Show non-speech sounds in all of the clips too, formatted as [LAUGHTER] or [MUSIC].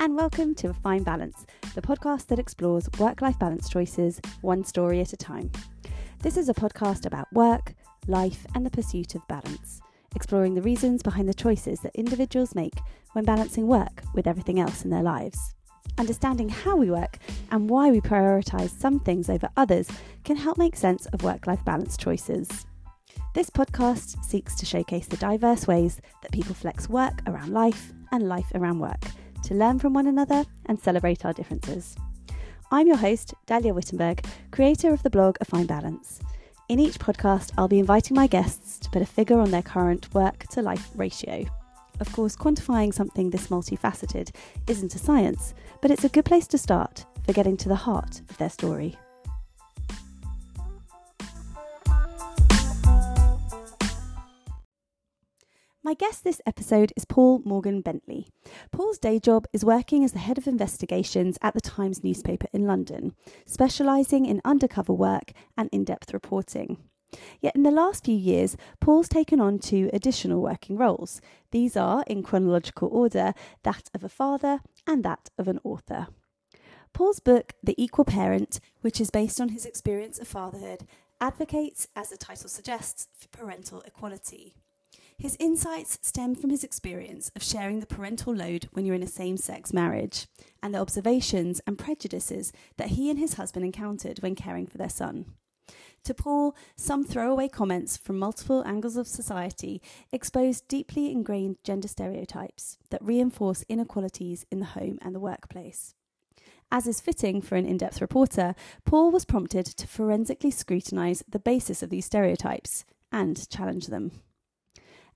and welcome to A Fine Balance, the podcast that explores work life balance choices one story at a time. This is a podcast about work, life, and the pursuit of balance, exploring the reasons behind the choices that individuals make when balancing work with everything else in their lives. Understanding how we work and why we prioritise some things over others can help make sense of work life balance choices. This podcast seeks to showcase the diverse ways that people flex work around life and life around work to learn from one another and celebrate our differences. I'm your host, Dahlia Wittenberg, creator of the blog A Fine Balance. In each podcast, I'll be inviting my guests to put a figure on their current work to life ratio. Of course, quantifying something this multifaceted isn't a science, but it's a good place to start for getting to the heart of their story. My guest this episode is Paul Morgan Bentley. Paul's day job is working as the head of investigations at the Times newspaper in London, specialising in undercover work and in depth reporting. Yet in the last few years, Paul's taken on two additional working roles. These are, in chronological order, that of a father and that of an author. Paul's book, The Equal Parent, which is based on his experience of fatherhood, advocates, as the title suggests, for parental equality. His insights stem from his experience of sharing the parental load when you're in a same sex marriage, and the observations and prejudices that he and his husband encountered when caring for their son. To Paul, some throwaway comments from multiple angles of society expose deeply ingrained gender stereotypes that reinforce inequalities in the home and the workplace. As is fitting for an in depth reporter, Paul was prompted to forensically scrutinise the basis of these stereotypes and challenge them.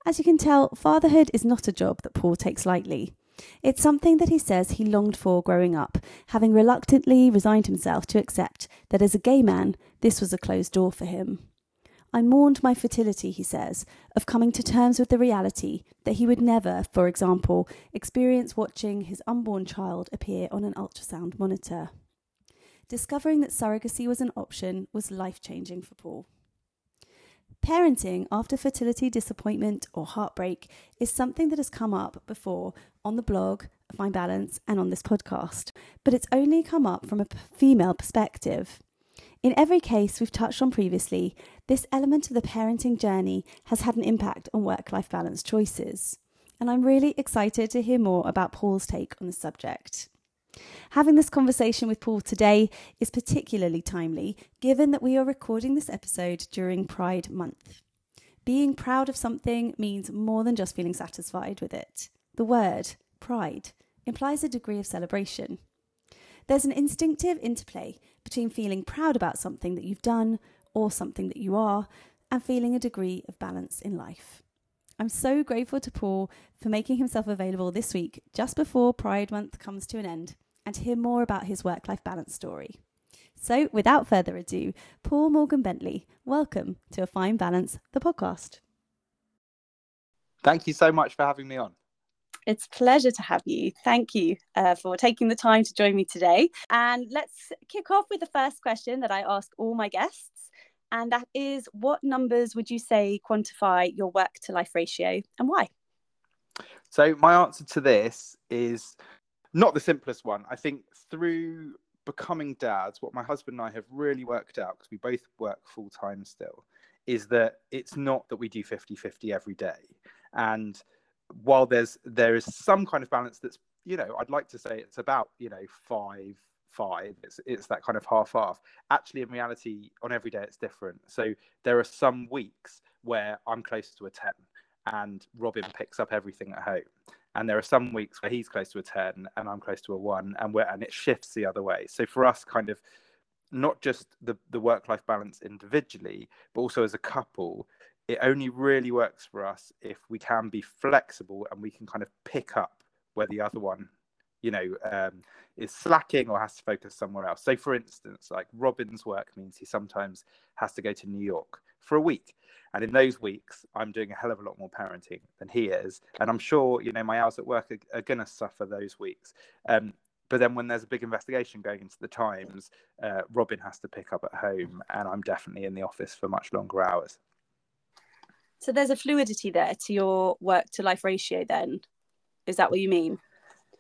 As you can tell, fatherhood is not a job that Paul takes lightly. It's something that he says he longed for growing up, having reluctantly resigned himself to accept that as a gay man, this was a closed door for him. I mourned my fertility, he says, of coming to terms with the reality that he would never, for example, experience watching his unborn child appear on an ultrasound monitor. Discovering that surrogacy was an option was life changing for Paul. Parenting after fertility disappointment or heartbreak is something that has come up before on the blog, Fine Balance, and on this podcast, but it's only come up from a female perspective. In every case we've touched on previously, this element of the parenting journey has had an impact on work life balance choices. And I'm really excited to hear more about Paul's take on the subject. Having this conversation with Paul today is particularly timely, given that we are recording this episode during Pride Month. Being proud of something means more than just feeling satisfied with it. The word, pride, implies a degree of celebration. There's an instinctive interplay between feeling proud about something that you've done or something that you are and feeling a degree of balance in life. I'm so grateful to Paul for making himself available this week just before Pride Month comes to an end and to hear more about his work life balance story. So, without further ado, Paul Morgan Bentley, welcome to A Fine Balance, the podcast. Thank you so much for having me on. It's a pleasure to have you. Thank you uh, for taking the time to join me today. And let's kick off with the first question that I ask all my guests. And that is what numbers would you say quantify your work to life ratio and why? So, my answer to this is not the simplest one. I think through becoming dads, what my husband and I have really worked out, because we both work full time still, is that it's not that we do 50 50 every day. And while there's there is some kind of balance that's, you know, I'd like to say it's about, you know, five, five. It's it's that kind of half half. Actually, in reality, on every day it's different. So there are some weeks where I'm closer to a 10 and Robin picks up everything at home and there are some weeks where he's close to a 10 and i'm close to a 1 and where and it shifts the other way. So for us kind of not just the the work life balance individually but also as a couple it only really works for us if we can be flexible and we can kind of pick up where the other one you know um, is slacking or has to focus somewhere else. So for instance like robin's work means he sometimes has to go to new york for a week and in those weeks, I'm doing a hell of a lot more parenting than he is. And I'm sure, you know, my hours at work are, are going to suffer those weeks. Um, but then when there's a big investigation going into the Times, uh, Robin has to pick up at home, and I'm definitely in the office for much longer hours. So there's a fluidity there to your work to life ratio, then? Is that what you mean?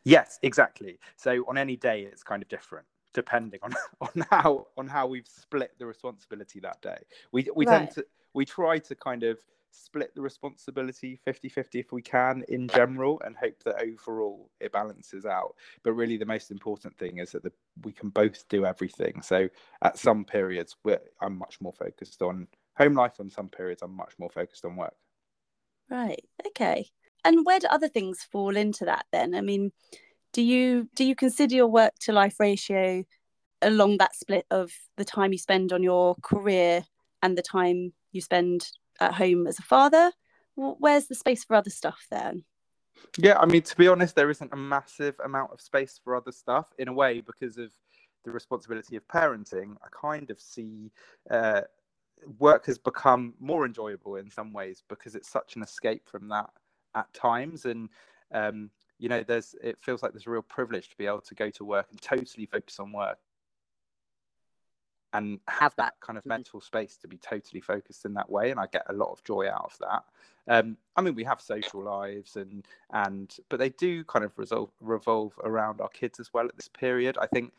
Yes, exactly. So on any day, it's kind of different depending on [LAUGHS] on how on how we've split the responsibility that day. We we right. tend to we try to kind of split the responsibility 50-50 if we can in general and hope that overall it balances out. But really the most important thing is that the, we can both do everything. So at some periods i'm much more focused on home life on some periods i'm much more focused on work. Right. Okay. And where do other things fall into that then? I mean do you do you consider your work to life ratio along that split of the time you spend on your career and the time you spend at home as a father? Where's the space for other stuff then? Yeah i mean to be honest there isn't a massive amount of space for other stuff in a way because of the responsibility of parenting. I kind of see uh, work has become more enjoyable in some ways because it's such an escape from that at times. And um, you know there's it feels like there's a real privilege to be able to go to work and totally focus on work. And have that. kind of mental space to be totally focused in that way and i get a lot of joy out of that. Um, i mean we have social lives and and but they do kind of resolve, revolve around our kids as well at this period. I think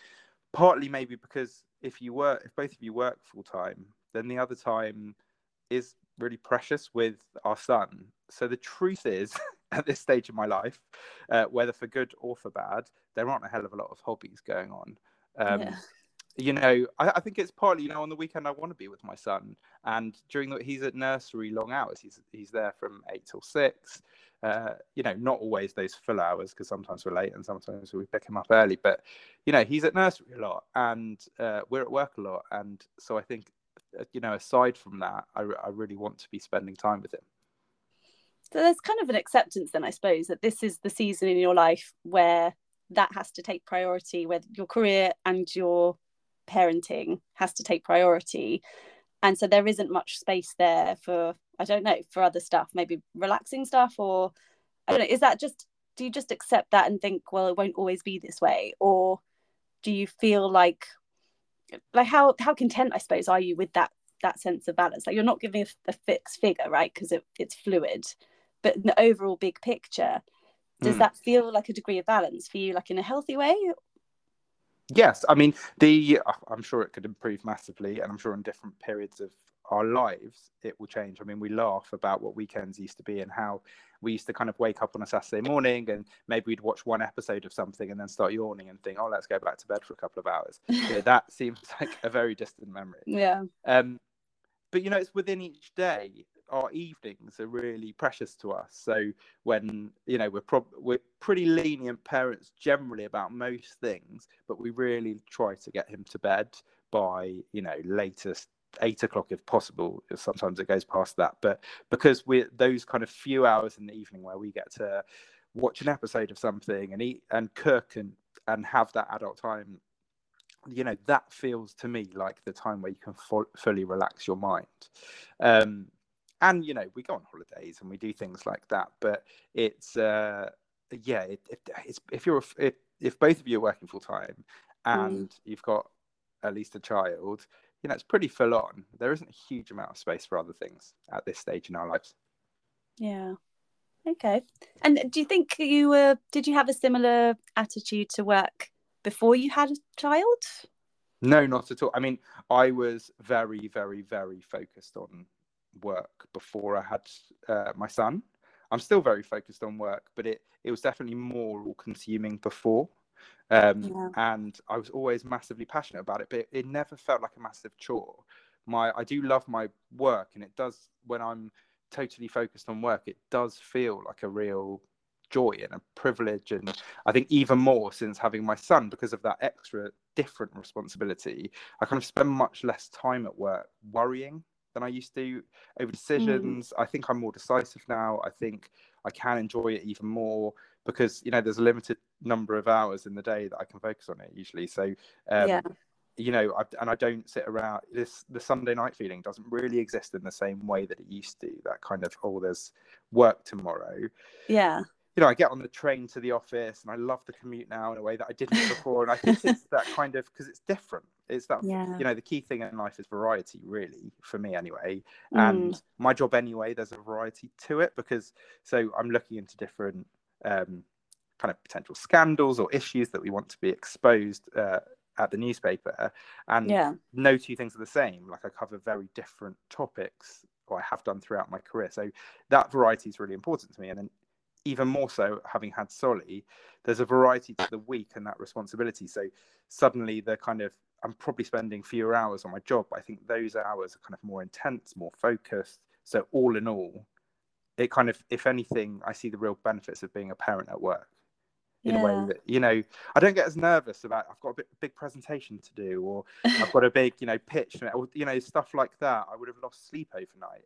partly maybe because if you work if both of you work full time then the other time is really precious with our son so the truth is [LAUGHS] at this stage of my life uh, whether for good or for bad there aren't a hell of a lot of hobbies going on um, yeah you know, I, I, think it's partly, you know, on the weekend I want to be with my son, and during the he's at nursery long hours. He's he's there from eight till six. Uh, you know, not always those full hours because sometimes we're late and sometimes we pick him up early. But you know, he's at nursery a lot, and uh, we're at work a lot, and so I think, Uh, you know, aside from that, I, I really want to be spending time with him. So there's kind of an acceptance then, I suppose, that this is the season in your life where that has to take priority, where your career and your parenting has to take priority and so there isn't much space there for i don't know for other stuff maybe relaxing stuff or i don't know is that just do you just accept that and think well it won't always be this way or do you feel like like how how content i suppose are you with that that sense of balance like you're not giving a, a fixed figure right because it, it's fluid but the overall big picture does mm. that feel like a degree of balance for you like in a healthy way Yes, I mean the. I'm sure it could improve massively, and I'm sure in different periods of our lives it will change. I mean, we laugh about what weekends used to be and how we used to kind of wake up on a Saturday morning and maybe we'd watch one episode of something and then start yawning and think, "Oh, let's go back to bed for a couple of hours." [LAUGHS] that seems [LAUGHS] like a very distant memory. Yeah. Um, but you know, it's within each day our evenings are really precious to us. So when you know we're prob- we're pretty lenient parents generally about most things, but we really try to get him to bed by you know latest eight o'clock if possible. Sometimes it goes past that, but because we're those kind of few hours in the evening where we get to watch an episode of something and eat and cook and and have that adult time you know that feels to me like the time where you can fo- fully relax your mind um, and you know we go on holidays and we do things like that but it's uh yeah it, it, it's if you're if, if both of you are working full time mm. and mm. you've got at least a child you know it's pretty full on. There isn't a huge amount of space for other things at this stage in our lives. Yeah. Okay. And do you think you were did you have a similar attitude to work before you had a child? No not at all. I mean i was very very very focused on work before I had uh, my son. I'm still very focused on work, but it it was definitely more all consuming before. Um, yeah. And I was always massively passionate about it, but it, it never felt like a massive chore. My I do love my work, and it does when I'm totally focused on work. It does feel like a real joy and a privilege and i think even more since having my son because of that extra different responsibility i kind of spend much less time at work worrying than I used to over mm. decisions. Mm. I think I'm more decisive now. I think I can enjoy it even more because you know there's a limited number of hours in the day that I can focus on it usually. So um, yeah. You know, I, and I don't sit around. This the Sunday night feeling doesn't really exist in the same way that it used to. That kind of oh, there's work tomorrow. Yeah you know, I get on the train to the office and I love the commute now in a way that I didn't [LAUGHS] before. And I think it's that kind of because it's different. It's that, yeah. you know, the key thing in life is variety, really, for me anyway. Mm. And my job anyway, there's a variety to it because so I'm looking into different, um, kind of potential scandals or issues that we want to be exposed uh, at the newspaper. And Yeah. no two things are the same. Like I cover very different topics, or I have done throughout my career. So that variety is really important to me. And then even more so, having had Solly, there's a variety to the week and that responsibility. So suddenly the kind of I'm probably spending fewer hours on my job. But I think those hours are kind of more intense, more focused. So all in all, it kind of, if anything, I see the real benefits of being a parent at work in a way that you know I don't get as nervous about I've got a big, big presentation to do or [LAUGHS] I've got a big you know pitch or you know stuff like that. I would have lost sleep overnight.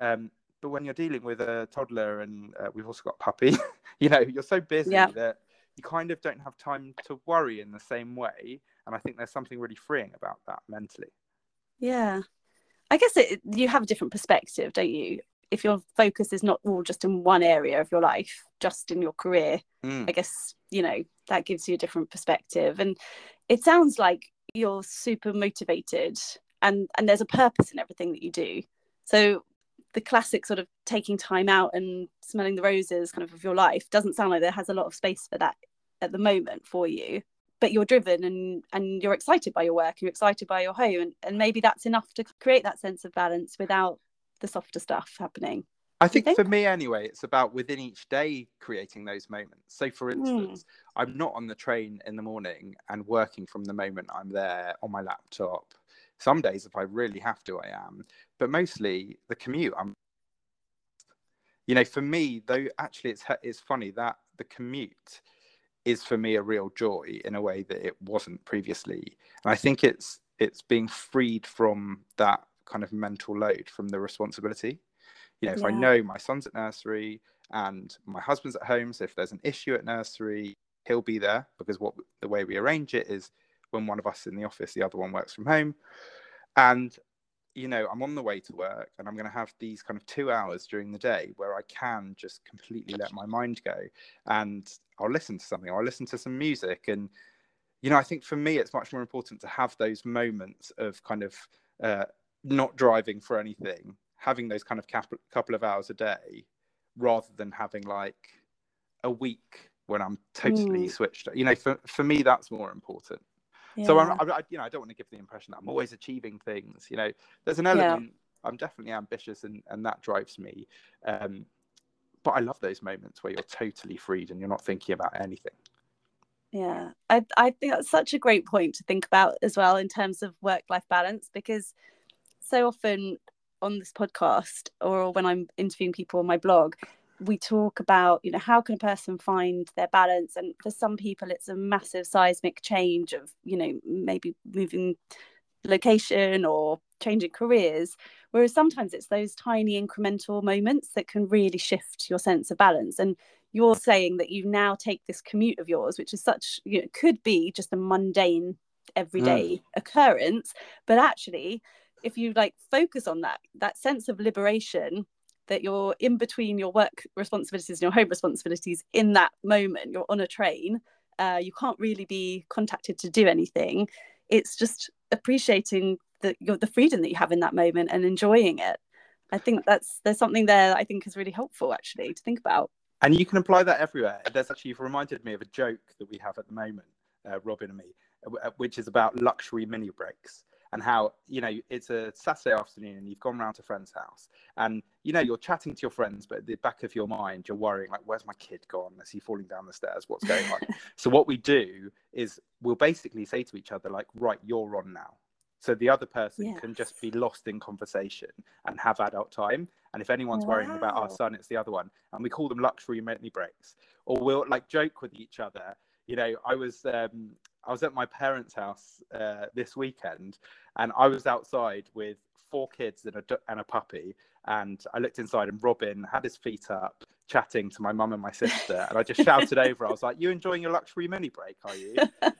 Um, but when you're dealing with a toddler and uh, we've also got a puppy, [LAUGHS] you know you're so busy Yeah. that you kind of don't have time to worry in the same way. And I think there's something really freeing about that mentally. Yeah. I guess it, you have a different perspective, don't you? If your focus is not all just in one area of your life, just in your career, Mm. I guess, you know, that gives you a different perspective. And it sounds like you're super motivated and and there's a purpose in everything that you do. So the classic sort of taking time out and smelling the roses kind of of your life doesn't sound like there has a lot of space for that at the moment for you but you're driven and and you're excited by your work and you're excited by your home and, and maybe that's enough to create that sense of balance without the softer stuff happening I think, think? for me anyway, it's about within each day creating those moments. So, for Hmm. instance, I'm not on the train in the morning and working from the moment I'm there on my laptop. Some days, if I really have to, I am. But mostly the commute, I'm. You know, for me, though, actually, it's it's funny that the commute is for me a real joy in a way that it wasn't previously, and I think it's it's being freed from that kind of mental load from the responsibility. You know if i know my son's at nursery and my husband's at home so if there's an issue at nursery he'll be there because what the way we arrange it is when one of us is in the office the other one works from home. And you know i'm on the way to work and i'm going to have these kind of two hours during the day where i can just completely let my mind go and i'll listen to something or i'll listen to some music. And you know i think for me it's much more important to have those moments of kind of uh, not driving for anything having those kind of couple of hours a day rather than having like a week when i'm totally Mm. switched you know for, for me that's more important so I'm, I, you know, I don't want to give the impression that I'm always achieving things. You know, there's an Yeah. element. I'm definitely ambitious, and and that drives me. Um, but I love those moments where you're totally freed and you're not thinking about anything. Yeah, I I think that's such a great point to think about as well in terms of work life balance because so often on this podcast or when I'm interviewing people on my blog, we talk about you know how can a person find their balance, and for some people it's a massive seismic change of you know maybe moving location or changing careers. Whereas sometimes it's those tiny incremental moments that can really shift your sense of balance. And you're saying that you now take this commute of yours which is such you know could be just a mundane everyday mm. occurrence but actually if you like focus on that that sense of liberation that you're in between your work responsibilities and your home responsibilities in that moment you're on a train uh, you can't really be contacted to do anything. It's just appreciating the your, the freedom that you have in that moment and enjoying it. I think that's there's something there i think is really helpful actually to think about. And you can apply that everywhere. There's actually you've reminded me of a joke that we have at the moment, uh, Robin and me, uh, which is about luxury mini breaks and how you know it's a Saturday afternoon and you've gone round to a friend's house and you know you're chatting to your friends, but at the back of your mind you're worrying like, where's my kid gone? Is he falling down the stairs? What's going on? [LAUGHS] so what we do is we'll basically say to each other like, right, you're on now. So the other person can just be lost in conversation and have adult time. And if anyone's worrying about our son, it's the other one. And we call them luxury mini breaks. Or we'll like joke with each other. You know, I was um, I was at my parents' house uh, this weekend, and I was outside with four kids and a and a puppy. And I looked inside, and Robin had his feet up, chatting to my mum and my sister. And I just shouted [LAUGHS] over. I was like, "You enjoying your luxury mini break? Are you?"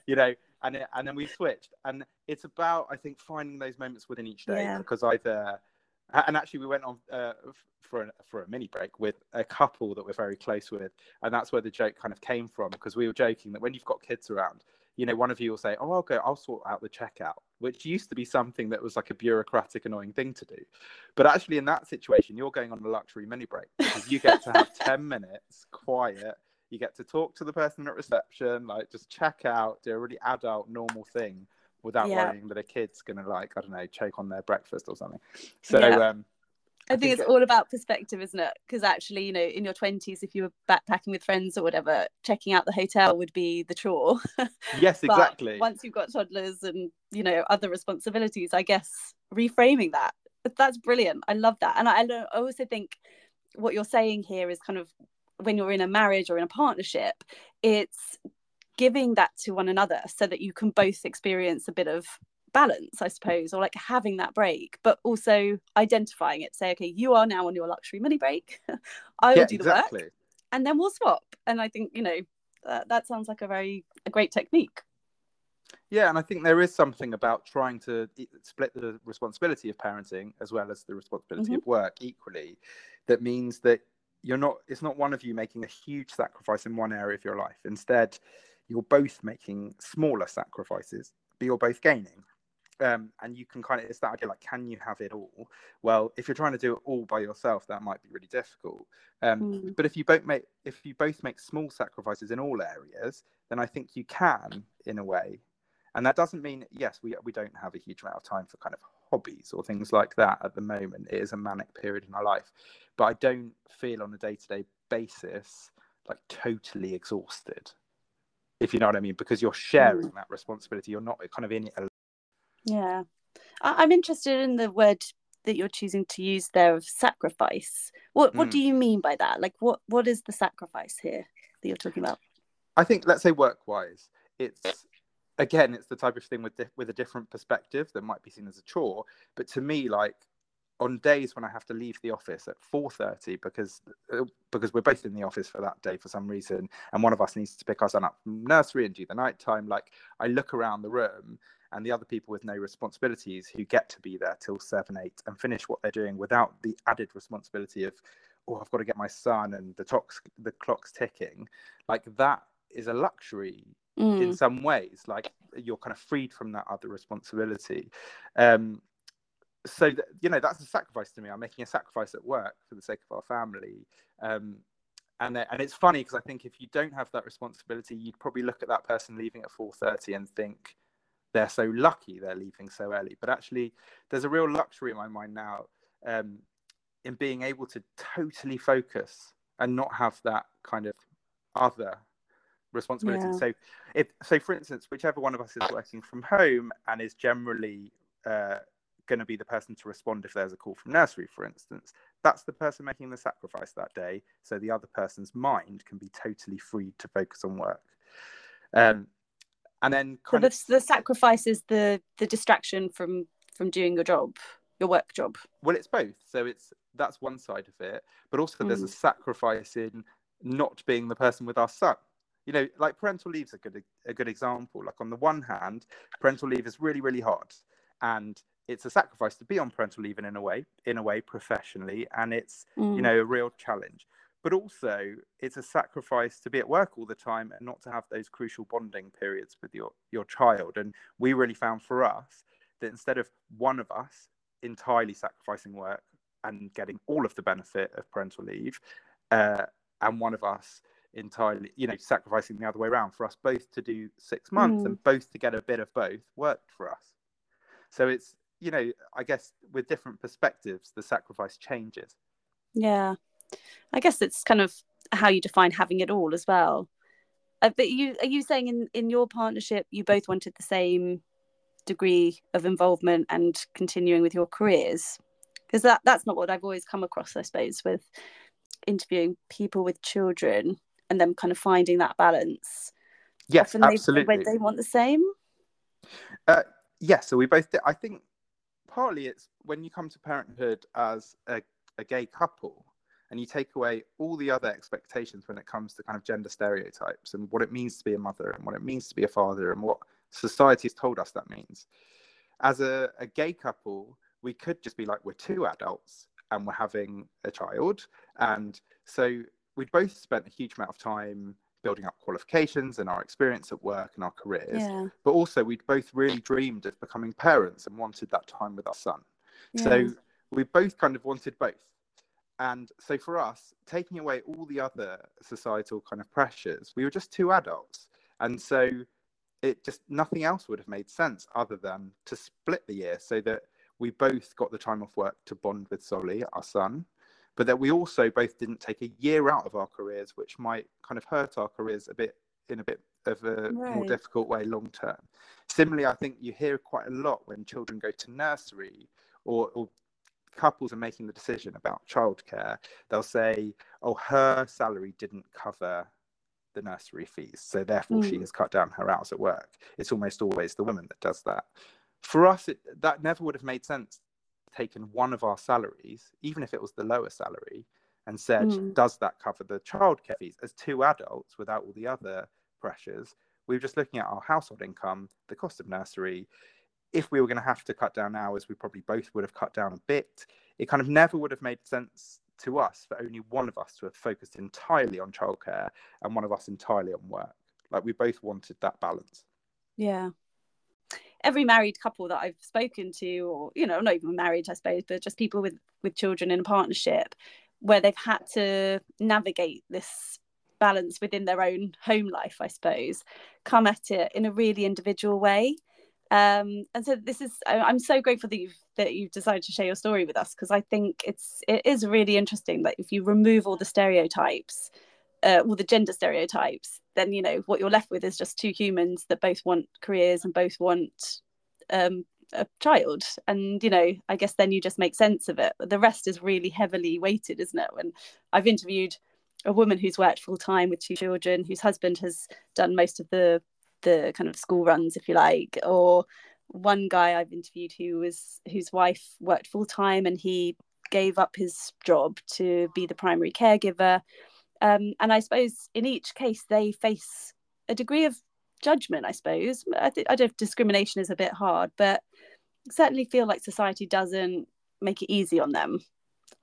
you know. And it, and then we switched. And it's about I think finding those moments within each day Yeah. because either and actually we went on uh, for a, for a mini break with a couple that we're very close with and that's where the joke kind of came from because we were joking that when you've got kids around you know one of you will say oh I'll go, i'll sort out the checkout which used to be something that was like a bureaucratic annoying thing to do but actually in that situation you're going on a luxury mini break because you get to have [LAUGHS] 10 minutes quiet You get to talk to the person at reception, like just check out, do a really adult, normal thing without Yeah. worrying that a kid's gonna like, I don't know, choke on their breakfast or something. So Yeah. um I think it's all about perspective, isn't it? Because actually, you know, in your 20s, if you were backpacking with friends or whatever, checking out the hotel would be the chore. [LAUGHS] yes, But exactly. once you've got toddlers and, you know, other responsibilities, I guess reframing that, that's brilliant. I love that. And I, I also think what you're saying here is kind of when you're in a marriage or in a partnership, it's giving that to one another so that you can both experience a bit of balance i suppose or like having that break but also identifying it say okay you are now on your luxury mini break [LAUGHS] i will yeah, do the exactly. work and then we'll swap and i think you know that, that sounds like a very a great technique Yeah, and I think there is something about trying to split the responsibility of parenting as well as the responsibility mm-hmm. of work equally. That means that you're not. It's not one of you making a huge sacrifice in one area of your life. Instead, you're both making smaller sacrifices, but you're both gaining. Um, and you can kind of it's that idea like can you have it all? Well if you're trying to do it all by yourself that might be really difficult. Um, Mm. but if you both make if you both make small sacrifices in all areas then i think you can in a way. And that doesn't mean yes we, we don't have a huge amount of time for kind of hobbies or things like that at the moment. It is a manic period in our life. But i don't feel on a day-to-day basis like totally exhausted if you know what i mean because you're sharing that responsibility. You're not kind of in it alone. Yeah. I- i'm interested in the word that you're choosing to use there of sacrifice. What what Mm. do you mean by that? Like what what is the sacrifice here that you're talking about? I think let's say work-wise it's again it's the type of thing with di- with a different perspective that might be seen as a chore. But to me like on days when I have to leave the office at 4:30 because uh, because we're both in the office for that day for some reason and one of us needs to pick our son up from nursery and do the night time like I look around the room and the other people with no responsibilities who get to be there till 7 8 and finish what they're doing without the added responsibility of oh I've got to get my son and the clock's the clock's ticking like that is a luxury Mm. in some ways like you're kind of freed from that other responsibility um so you know that's a sacrifice to me i'm making a sacrifice at work for the sake of our family um and and it's funny because i think if you don't have that responsibility you'd probably look at that person leaving at 4.30 and think they're so lucky they're leaving so early. But actually there's a real luxury in my mind now um in being able to totally focus and not have that kind of other responsibility Yeah. so if so for instance whichever one of us is working from home and is generally uh, going to be the person to respond if there's a call from nursery for instance that's the person making the sacrifice that day. So the other person's mind can be totally freed to focus on work. Um, and then so kind the, of the sacrifice is the the distraction from from doing your job your work job. Well it's both. So it's that's one side of it but also there's a Mm. sacrifice in not being the person with our son. You know like parental leave's a good a good example. Like on the one hand parental leave is really really hard and it's a sacrifice to be on parental leave in, in a way in a way professionally and it's you Mm. know a real challenge but also it's a sacrifice to be at work all the time and not to have those crucial bonding periods with your your child. And we really found for us that instead of one of us entirely sacrificing work and getting all of the benefit of parental leave uh, and one of us entirely you know sacrificing the other way around for us both to do six months Mm. and both to get a bit of both worked for us. So it's you know i guess with different perspectives the sacrifice changes. Yeah, I guess it's kind of how you define having it all as well. Uh, but you are you saying in in your partnership you both wanted the same degree of involvement and continuing with your careers? Because that that's not what I've always come across, I suppose, with interviewing people with children and them kind of finding that balance. yes Often they, absolutely they want the same. Uh, yeah, so we both did. I think partly it's when you come to parenthood as a, a gay couple and you take away all the other expectations when it comes to kind of gender stereotypes and what it means to be a mother and what it means to be a father and what society has told us that means. As a, a gay couple, we could just be like, we're two adults and we're having a child. And so we'd both spent a huge amount of time building up qualifications and our experience at work and our careers Yeah. but also we'd both really dreamed of becoming parents and wanted that time with our son. yeah. So we both kind of wanted both. And so for us, taking away all the other societal kind of pressures, we were just two adults. And so it just nothing else would have made sense other than to split the year so that we both got the time off work to bond with Solly, our son, but that we also both didn't take a year out of our careers, which might kind of hurt our careers a bit in a bit of a right. more difficult way long term. Similarly, I think you hear quite a lot when children go to nursery or, or couples are making the decision about childcare. They'll say, "Oh, her salary didn't cover the nursery fees, so therefore mm. she has cut down her hours at work." It's almost always the woman that does that. For us, it, that never would have made sense. Taken one of our salaries, even if it was the lower salary, and said, mm. "Does that cover the childcare fees?" As two adults, without all the other pressures, we were just looking at our household income, the cost of nursery. If we were going to have to cut down hours, we probably both would have cut down a bit. It kind of never would have made sense to us for only one of us to have focused entirely on childcare and one of us entirely on work. Like we both wanted that balance. Yeah. Every married couple that I've spoken to, or you know, not even married, I suppose, but just people with with children in a partnership, where they've had to navigate this balance within their own home life, I suppose, come at it in a really individual way. Um, and so this is I'm so grateful that you've that you've decided to share your story with us because I think it's it is really interesting that if you remove all the stereotypes, uh, all the gender stereotypes, then you know what you're left with is just two humans that both want careers and both want um, a child. And you know i guess then you just make sense of it. The rest is really heavily weighted isn't it? When i've interviewed a woman who's worked full time with two children, whose husband has done most of the the kind of school runs, if you like, or one guy I've interviewed who was whose wife worked full time and he gave up his job to be the primary caregiver. Um, and I suppose in each case they face a degree of judgment. I suppose I, th- I don't discrimination is a bit hard, but certainly feel like society doesn't make it easy on them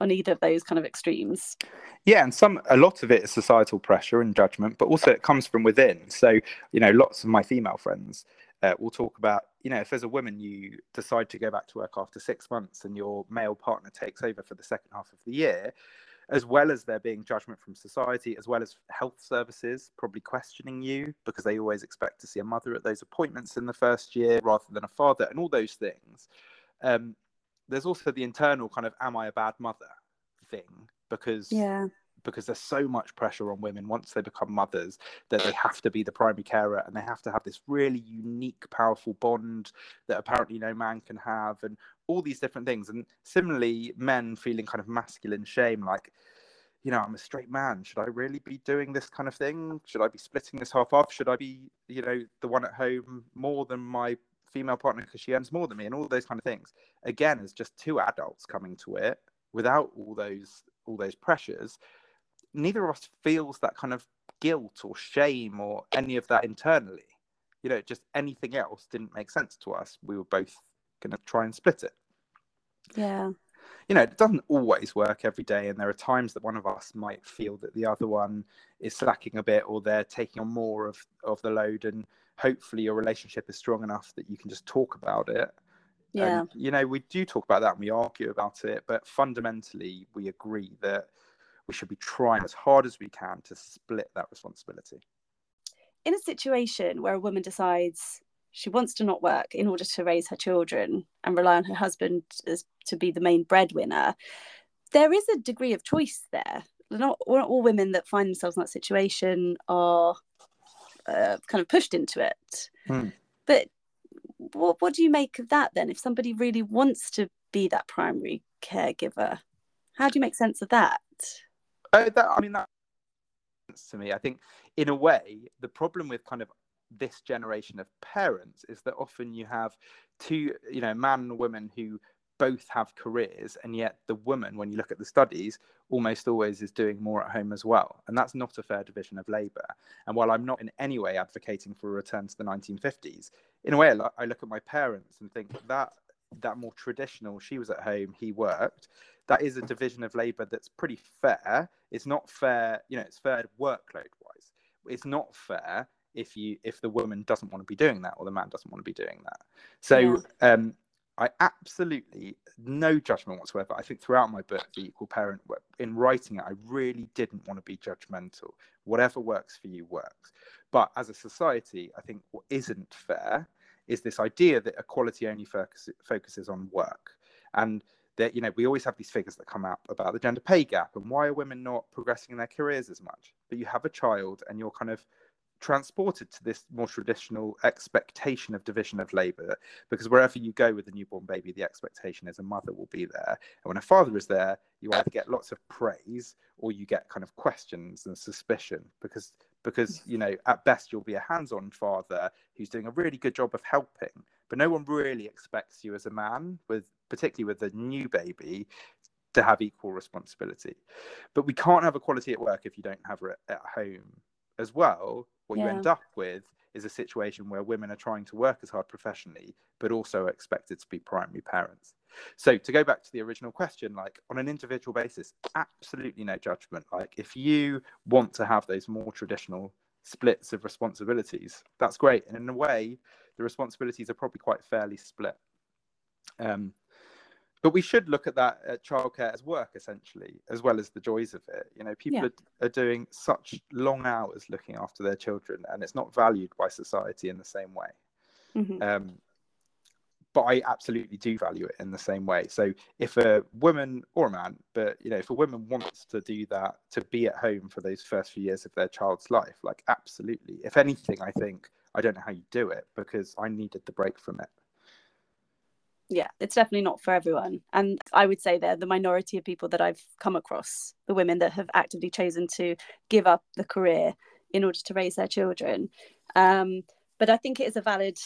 on either of those kind of extremes. Yeah and some a lot of it is societal pressure and judgment but also it comes from within. So you know lots of my female friends uh, will talk about you know if as a woman you decide to go back to work after six months and your male partner takes over for the second half of the year as well as there being judgment from society as well as health services probably questioning you because they always expect to see a mother at those appointments in the first year rather than a father and all those things um, there's also the internal kind of am I a bad mother? thing because yeah. because there's so much pressure on women once they become mothers that they have to be the primary carer and they have to have this really unique powerful bond that apparently no man can have and all these different things. And similarly men feeling kind of masculine shame like you know i'm a straight man. Should i really be doing this kind of thing? Should i be splitting this half off? Should i be you know the one at home more than my female partner because she earns more than me and all those kind of things again as just two adults coming to it without all those all those pressures. Neither of us feels that kind of guilt or shame or any of that internally. You know just anything else didn't make sense to us. We were both going to try and split it. Yeah. You know it doesn't always work every day and there are times that one of us might feel that the other one is slacking a bit or they're taking on more of of the load and hopefully your relationship is strong enough that you can just talk about it. Yeah. and, you know we do talk about that and we argue about it but fundamentally we agree that we should be trying as hard as we can to split that responsibility. In a situation where a woman decides she wants to not work in order to raise her children and rely on her husband as to be the main breadwinner there is a degree of choice there. Not, not all women that find themselves in that situation are uh, kind of pushed into it. Mm. But what what do you make of that then? If somebody really wants to be that primary caregiver, how do you make sense of that? Uh, that I mean that to me. I think in a way the problem with kind of this generation of parents is that often you have two, you know, man and woman who both have careers and yet the woman when you look at the studies almost always is doing more at home as well. And that's not a fair division of labor. And while i'm not in any way advocating for a return to the 1950s in a way i look at my parents and think that that more traditional she was at home he worked that is a division of labor that's pretty fair. It's not fair you know it's fair workload wise it's not fair if you if the woman doesn't want to be doing that or the man doesn't want to be doing that. So yeah. um I absolutely no judgment whatsoever. I think throughout my book, The Equal Parent, in writing it, I really didn't want to be judgmental. Whatever works for you works. But as a society, I think what isn't fair is this idea that equality only focus, focuses on work. And that, you know, we always have these figures that come out about the gender pay gap and why are women not progressing in their careers as much? But you have a child and you're kind of transported to this more traditional expectation of division of labor because wherever you go with a newborn baby the expectation is a mother will be there. And when a father is there you either get lots of praise or you get kind of questions and suspicion because because you know at best you'll be a hands-on father who's doing a really good job of helping but no one really expects you as a man with particularly with a new baby to have equal responsibility. But we can't have equality at work if you don't have it at home as well what yeah. you end up with is a situation where women are trying to work as hard professionally, but also expected to be primary parents. So to go back to the original question, like on an individual basis, absolutely no judgment. Like if you want to have those more traditional splits of responsibilities, that's great. And in a way, the responsibilities are probably quite fairly split. Um, but we should look at that at childcare as work essentially as well as the joys of it. You know people yeah. are, are doing such long hours looking after their children and it's not valued by society in the same way. Mm-hmm. um, but i absolutely do value it in the same way. So if a woman or a man but you know if a woman wants to do that to be at home for those first few years of their child's life like absolutely. If anything i think i don't know how you do it because i needed the break from it yeah, it's definitely not for everyone. And I would say they're the minority of people that I've come across, the women that have actively chosen to give up the career in order to raise their children. Um, but I think it is a valid,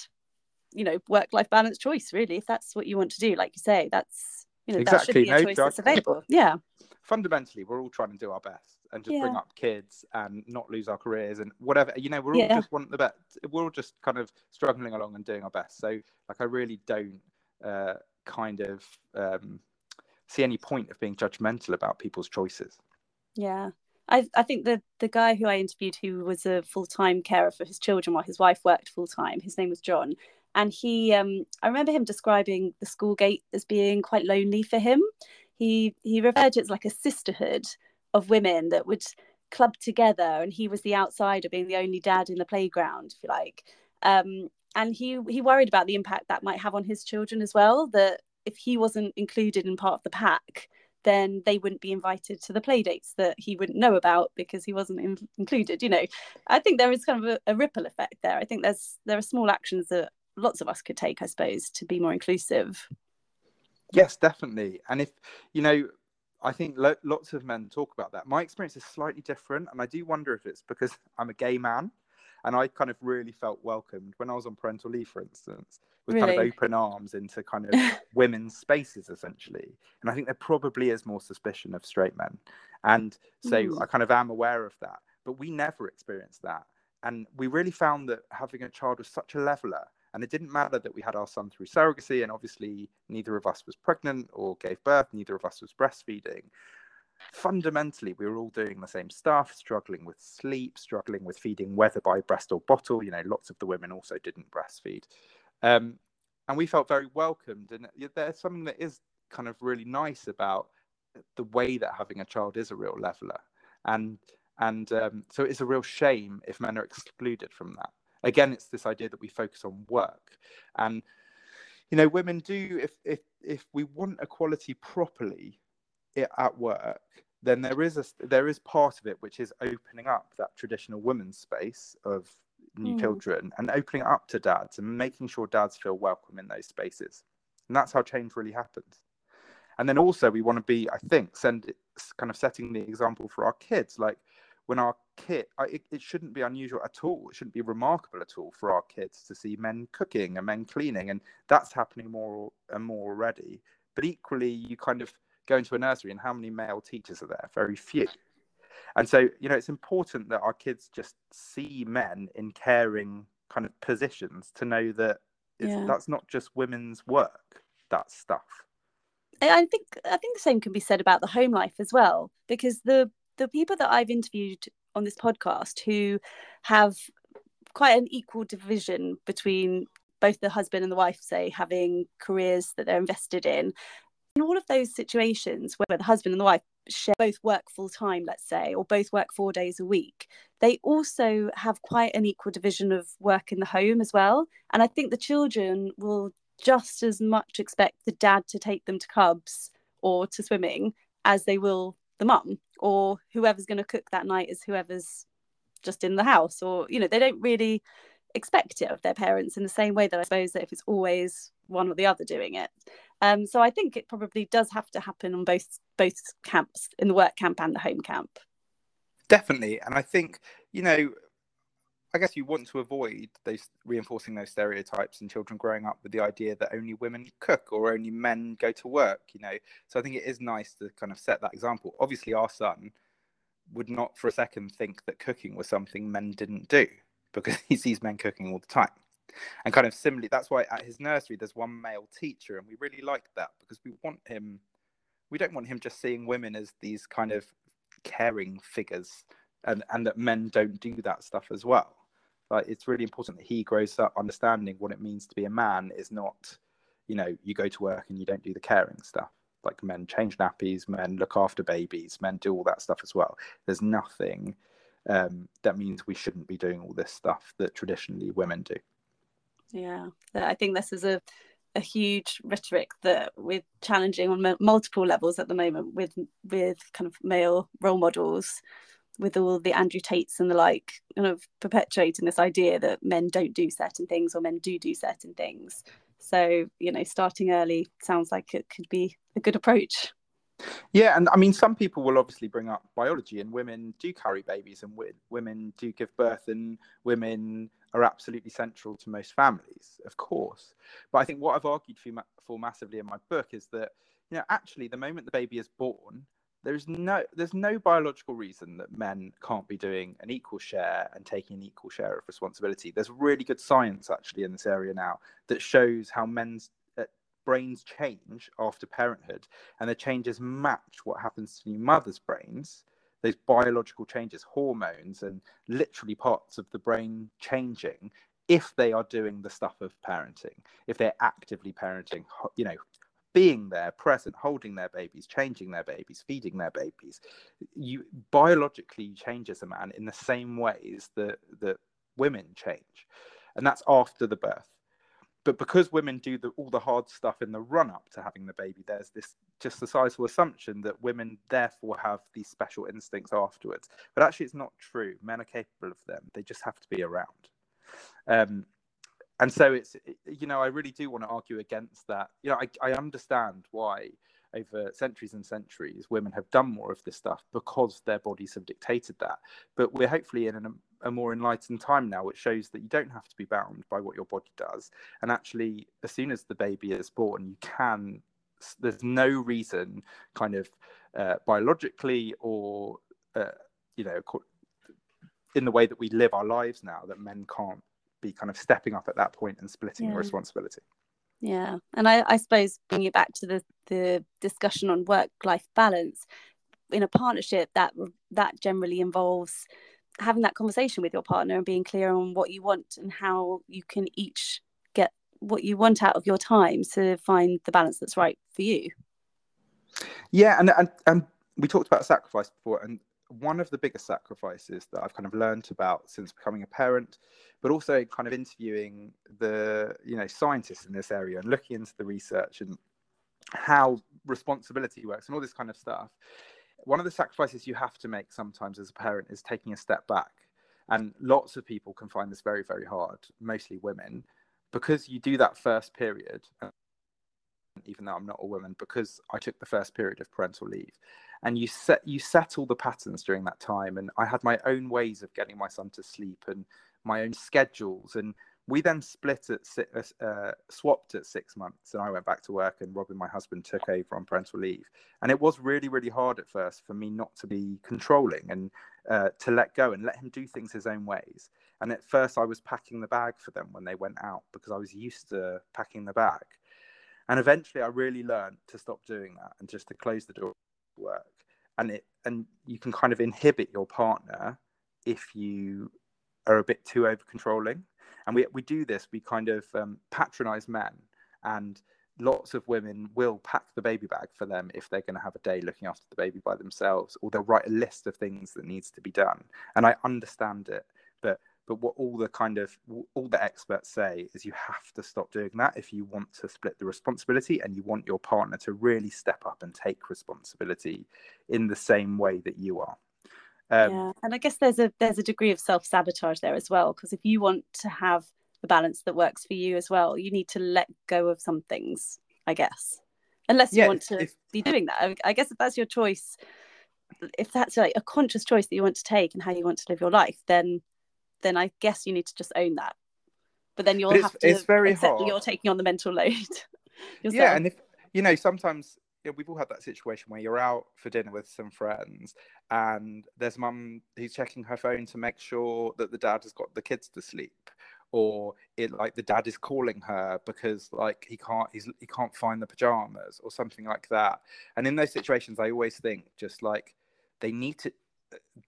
you know, work life balance choice, really, if that's what you want to do. Like you say, that's, you know, exactly. that should be a no choice that's available. Yeah. Fundamentally, we're all trying to do our best and just yeah. bring up kids and not lose our careers and whatever. You know, we're all yeah. just want the best. We're all just kind of struggling along and doing our best. So, like, I really don't uh, kind of um, see any point of being judgmental about people's choices. Yeah. I, I think the the guy who I interviewed who was a full time carer for his children while his wife worked full time, his name was John. And he um, I remember him describing the school gate as being quite lonely for him. He he referred to it as like a sisterhood of women that would club together and he was the outsider being the only dad in the playground, if you like. Um, and he he worried about the impact that might have on his children as well that if he wasn't included in part of the pack then they wouldn't be invited to the play dates that he wouldn't know about because he wasn't in- included you know. I think there is kind of a, a ripple effect there. I think there's there are small actions that lots of us could take i suppose to be more inclusive. Yes definitely. And if you know I think lo- lots of men talk about that. My experience is slightly different, and I do wonder if it's because I'm a gay man and I kind of really felt welcomed when I was on parental leave, for instance, with really? kind of open arms into kind of [LAUGHS] women's spaces, essentially. And I think there probably is more suspicion of straight men, and so mm. I kind of am aware of that. But we never experienced that, and we really found that having a child was such a leveler. And it didn't matter that we had our son through surrogacy, and obviously neither of us was pregnant or gave birth, neither of us was breastfeeding fundamentally we were all doing the same stuff struggling with sleep struggling with feeding whether by breast or bottle you know lots of the women also didn't breastfeed. Um, and we felt very welcomed and there's something that is kind of really nice about the way that having a child is a real leveler. And and um, so it's a real shame if men are excluded from that. Again it's this idea that we focus on work. And you know women do if if if we want equality properly at work, then there is a there is part of it which is opening up that traditional women's space of new mm. children and opening up to dads and making sure dads feel welcome in those spaces. And that's how change really happens. And then also we want to be, I think, send kind of setting the example for our kids. Like when our kid, it, it shouldn't be unusual at all. It shouldn't be remarkable at all for our kids to see men cooking and men cleaning, and that's happening more and more already. But equally, you kind of go into a nursery and how many male teachers are there? Very few. And so, you know, it's important that our kids just see men in caring kind of positions to know that yeah. that's not just women's work, that stuff. I think I think the same can be said about the home life as well, because the the people that I've interviewed on this podcast who have quite an equal division between both the husband and the wife say having careers that they're invested in in all of those situations where the husband and the wife share both work full time let's say or both work 4 days a week they also have quite an equal division of work in the home as well. And i think the children will just as much expect the dad to take them to cubs or to swimming as they will the mum or whoever's going to cook that night is whoever's just in the house or you know they don't really expect it of their parents in the same way that i suppose that if it's always one or the other doing it um, so i think it probably does have to happen on both both camps in the work camp and the home camp definitely and i think you know I guess you want to avoid those reinforcing those stereotypes in children growing up with the idea that only women cook or only men go to work, you know. So I think it is nice to kind of set that example. Obviously, our son would not for a second think that cooking was something men didn't do because [LAUGHS] he sees men cooking all the time. And kind of similarly, that's why at his nursery there's one male teacher, and we really like that because we want him. We don't want him just seeing women as these kind of caring figures, and and that men don't do that stuff as well like it's really important that he grows up understanding what it means to be a man is not you know you go to work and you don't do the caring stuff like men change nappies men look after babies men do all that stuff as well there's nothing um, that means we shouldn't be doing all this stuff that traditionally women do yeah i think this is a a huge rhetoric that we're challenging on multiple levels at the moment with with kind of male role models with all the Andrew Tates and the like, kind of perpetuating this idea that men don't do certain things or men do do certain things. So, you know, starting early sounds like it could be a good approach. Yeah, and I mean, some people will obviously bring up biology, and women do carry babies, and women do give birth, and women are absolutely central to most families, of course. But I think what I've argued for, for massively in my book is that, you know, actually, the moment the baby is born, there's no there's no biological reason that men can't be doing an equal share and taking an equal share of responsibility there's really good science actually in this area now that shows how men's brains change after parenthood and the changes match what happens to new mothers brains those biological changes hormones and literally parts of the brain changing if they are doing the stuff of parenting if they're actively parenting you know being there, present, holding their babies, changing their babies, feeding their babies. You biologically you change as a man in the same ways that that women change, and that's after the birth. But because women do the, all the hard stuff in the run up to having the baby, there's this just societal assumption that women therefore have these special instincts afterwards. But actually, it's not true. Men are capable of them. They just have to be around. Um, and so it's you know i really do want to argue against that you know I, I understand why over centuries and centuries women have done more of this stuff because their bodies have dictated that but we're hopefully in an, a more enlightened time now which shows that you don't have to be bound by what your body does and actually as soon as the baby is born you can there's no reason kind of uh, biologically or uh, you know in the way that we live our lives now that men can't be kind of stepping up at that point and splitting yeah. responsibility. Yeah, and I, I suppose bringing it back to the the discussion on work life balance in a partnership that that generally involves having that conversation with your partner and being clear on what you want and how you can each get what you want out of your time to find the balance that's right for you. Yeah, and and, and we talked about sacrifice before, and one of the biggest sacrifices that I've kind of learned about since becoming a parent, but also kind of interviewing the you know scientists in this area and looking into the research and how responsibility works and all this kind of stuff. One of the sacrifices you have to make sometimes as a parent is taking a step back. And lots of people can find this very, very hard, mostly women, because you do that first period, even though I'm not a woman, because I took the first period of parental leave and you set you settle the patterns during that time and i had my own ways of getting my son to sleep and my own schedules and we then split at uh, uh, swapped at six months and i went back to work and robin my husband took over on parental leave. And it was really really hard at first for me not to be controlling and uh, to let go and let him do things his own ways. And at first i was packing the bag for them when they went out because i was used to packing the bag. And eventually i really learned to stop doing that and just to close the door work. And it and you can kind of inhibit your partner if you are a bit too over controlling and we we do this. We kind of um, patronize men, and lots of women will pack the baby bag for them if they're going to have a day looking after the baby by themselves, or they'll write a list of things that needs to be done. And I understand it, but but what all the kind of all the experts say is you have to stop doing that if you want to split the responsibility and you want your partner to really step up and take responsibility in the same way that you are. Um, yeah, and I guess there's a there's a degree of self sabotage there as well because if you want to have the balance that works for you as well, you need to let go of some things, I guess, unless you yeah, want to if, be doing that. I guess if that's your choice, if that's like a conscious choice that you want to take and how you want to live your life, then then I guess you need to just own that. But then you'll but have to it's very accept hard. that you're taking on the mental [LAUGHS] load. yeah, and if you know, sometimes you know, we've all had that situation where you're out for dinner with some friends and there's mum who's checking her phone to make sure that the dad has got the kids to sleep or it like the dad is calling her because like he can't he's he can't find the pajamas or something like that and in those situations i always think just like they need to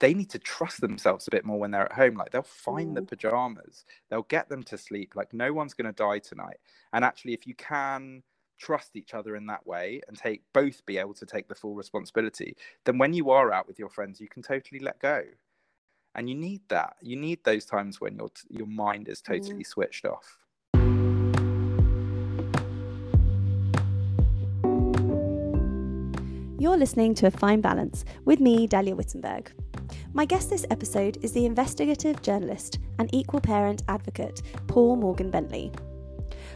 they need to trust themselves a bit more when they're at home. Like they'll find the mm. pajamas, they'll get them to sleep. Like no one's going to die tonight. And actually, if you can trust each other in that way and take both be able to take the full responsibility, then when you are out with your friends, you can totally let go. And you need that. You need those times when your your mind is totally mm. switched off. You're listening to A Fine Balance with me, Dahlia Wittenberg. My guest this episode is the investigative journalist and equal parent advocate, Paul Morgan Bentley.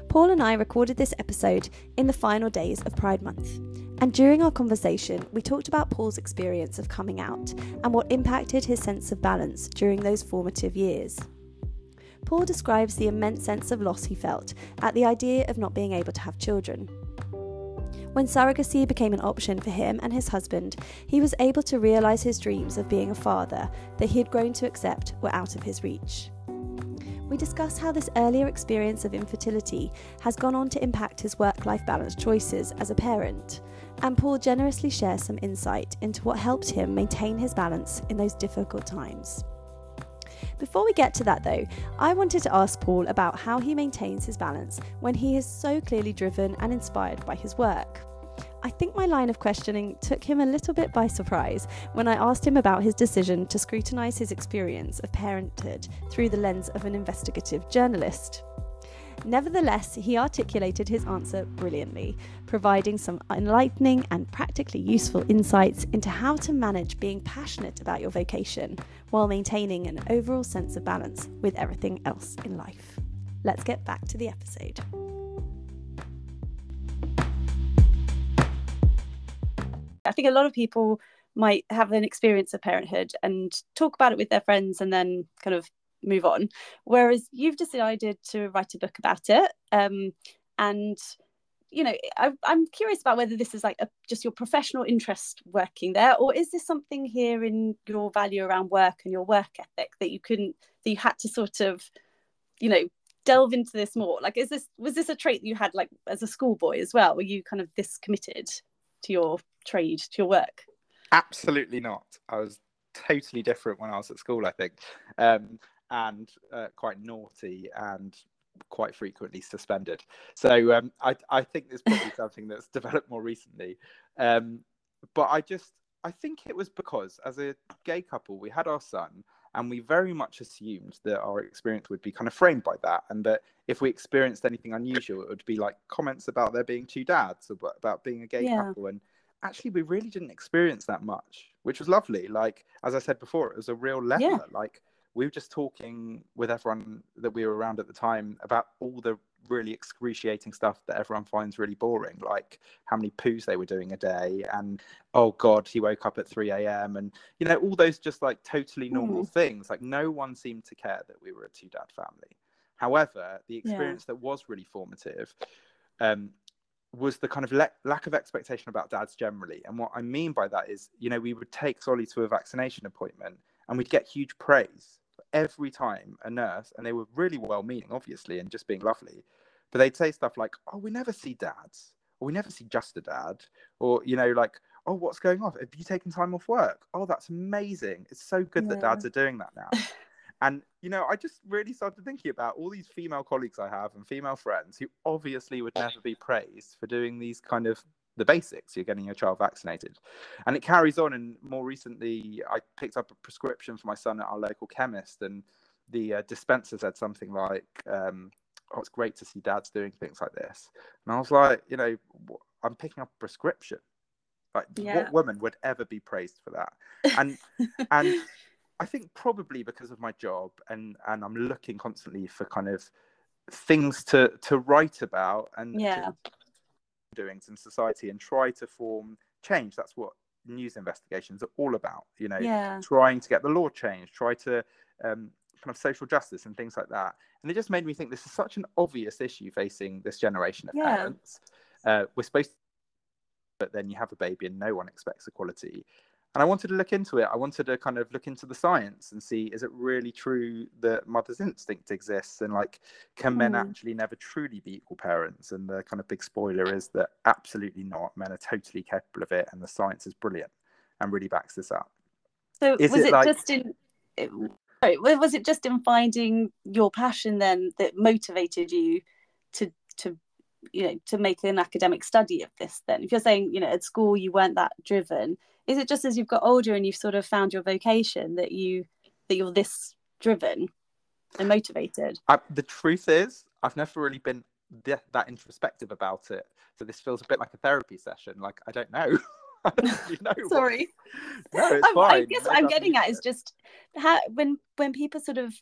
Paul and I recorded this episode in the final days of Pride Month. And during our conversation, we talked about Paul's experience of coming out and what impacted his sense of balance during those formative years. Paul describes the immense sense of loss he felt at the idea of not being able to have children. When surrogacy became an option for him and his husband, he was able to realise his dreams of being a father that he had grown to accept were out of his reach. We discuss how this earlier experience of infertility has gone on to impact his work life balance choices as a parent, and Paul generously shares some insight into what helped him maintain his balance in those difficult times. Before we get to that, though, I wanted to ask Paul about how he maintains his balance when he is so clearly driven and inspired by his work. I think my line of questioning took him a little bit by surprise when I asked him about his decision to scrutinise his experience of parenthood through the lens of an investigative journalist. Nevertheless, he articulated his answer brilliantly, providing some enlightening and practically useful insights into how to manage being passionate about your vocation while maintaining an overall sense of balance with everything else in life. Let's get back to the episode. I think a lot of people might have an experience of parenthood and talk about it with their friends and then kind of move on. Whereas you've decided to write a book about it. Um, and you know, I, am curious about whether this is like a, just your professional interest working there, or is this something here in your value around work and your work ethic that you couldn't, that you had to sort of, you know, delve into this more? Like, is this was this a trait that you had like as a schoolboy as well? Were you kind of this committed to your trade, to your work? Absolutely not. I was totally different when I was at school. I think. Um, and uh, quite naughty and quite frequently suspended. So um, I, I think there's probably [LAUGHS] something that's developed more recently. Um, but I just, I think it was because as a gay couple, we had our son and we very much assumed that our experience would be kind of framed by that and that if we experienced anything unusual, it would be like comments about there being two dads or about being a gay yeah. couple. And actually, we really didn't experience that much, which was lovely. Like, as I said before, it was a real leveler. Yeah. Like, we were just talking with everyone that we were around at the time about all the really excruciating stuff that everyone finds really boring, like how many poos they were doing a day, and oh god, he woke up at 3 a.m. and you know all those just like totally normal mm. things. Like no one seemed to care that we were a two dad family. However, the experience yeah. that was really formative um, was the kind of le- lack of expectation about dads generally. And what I mean by that is, you know, we would take Solly to a vaccination appointment and we'd get huge praise every time a nurse, and they were really well meaning, obviously, and just being lovely, but they'd say stuff like, "Oh, we never see dads," or "We never see just a dad," or you know, like, "Oh, what's going on? Have you taken time off work? Oh, that's amazing! It's so good yeah. that dads are doing that now." [LAUGHS] And you know, I just really started thinking about all these female colleagues I have and female friends who obviously would never be praised for doing these kind of the basics. You're getting your child vaccinated, and it carries on. And more recently, I picked up a prescription for my son at our local chemist, and the uh, dispenser said something like, um, "Oh, it's great to see dads doing things like this." And I was like, you know, I'm picking up a prescription. Like, yeah. what woman would ever be praised for that? And [LAUGHS] and I think probably because of my job, and and I'm looking constantly for kind of things to to write about and yeah. Doings in society and try to form change. That's what news investigations are all about. You know, yeah. trying to get the law changed, try to um, kind of social justice and things like that. And it just made me think this is such an obvious issue facing this generation of yeah. parents. Uh, we're supposed to, but then you have a baby and no one expects equality. And I wanted to look into it. I wanted to kind of look into the science and see is it really true that mother's instinct exists and like can mm. men actually never truly be equal parents? And the kind of big spoiler is that absolutely not. Men are totally capable of it, and the science is brilliant and really backs this up. So is was it, it like, just in sorry, was it just in finding your passion then that motivated you to to you know to make an academic study of this then? If you're saying you know at school you weren't that driven is it just as you've got older and you've sort of found your vocation that you that you're this driven and motivated? I, the truth is i've never really been th- that introspective about it. So this feels a bit like a therapy session. Like i don't know. [LAUGHS] You know Sorry. No, I guess what I'm getting at is just how when when people sort of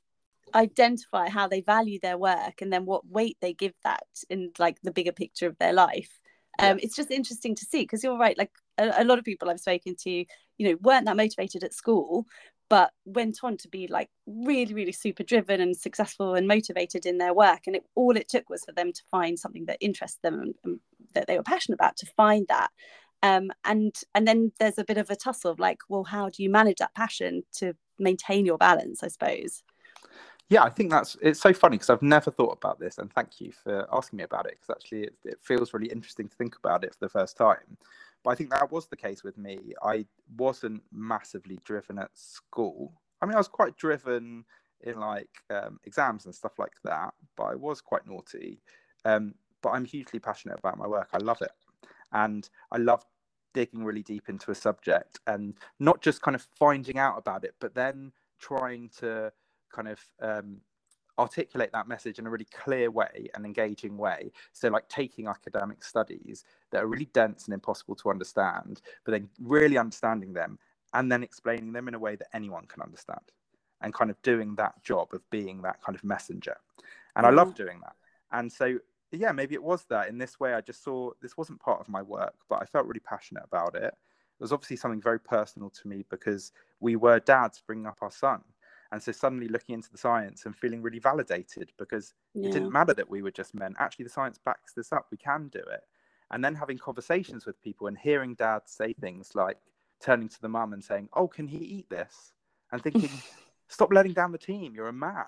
identify how they value their work and then what weight they give that in like the bigger picture of their life. Um, yeah. It's just interesting to see because you're right. Like a, a lot of people I've spoken to, you know, weren't that motivated at school, but went on to be like really really super driven and successful and motivated in their work and it, all it took was for them to find something that interested them and, and, that they were passionate about to find that um, and and then there's a bit of a tussle of like well how do you manage that passion to maintain your balance i suppose yeah i think that's it's so funny because i've never thought about this and thank you for asking me about it because actually it, it feels really interesting to think about it for the first time. But i think that was the case with me. I wasn't massively driven at school. I mean i was quite driven in like um, exams and stuff like that but i was quite naughty. Um, but i'm hugely passionate about my work. I love it. And i love digging really deep into a subject and not just kind of finding out about it, but then trying to kind of um, articulate that message in a really clear way and engaging way. So, like taking academic studies that are really dense and impossible to understand, but then really understanding them and then explaining them in a way that anyone can understand and kind of doing that job of being that kind of messenger. And mm. I love doing that. And so yeah, maybe it was that. In this way, I just saw this wasn't part of my work, but I felt really passionate about it. It was obviously something very personal to me because we were dads bringing up our son. And so suddenly looking into the science and feeling really validated because yeah. it didn't matter that we were just men. Actually, the science backs this up. We can do it. And then having conversations with people and hearing dads say things like turning to the mum and saying, Oh, can he eat this? And thinking, [LAUGHS] Stop letting down the team. You're a man.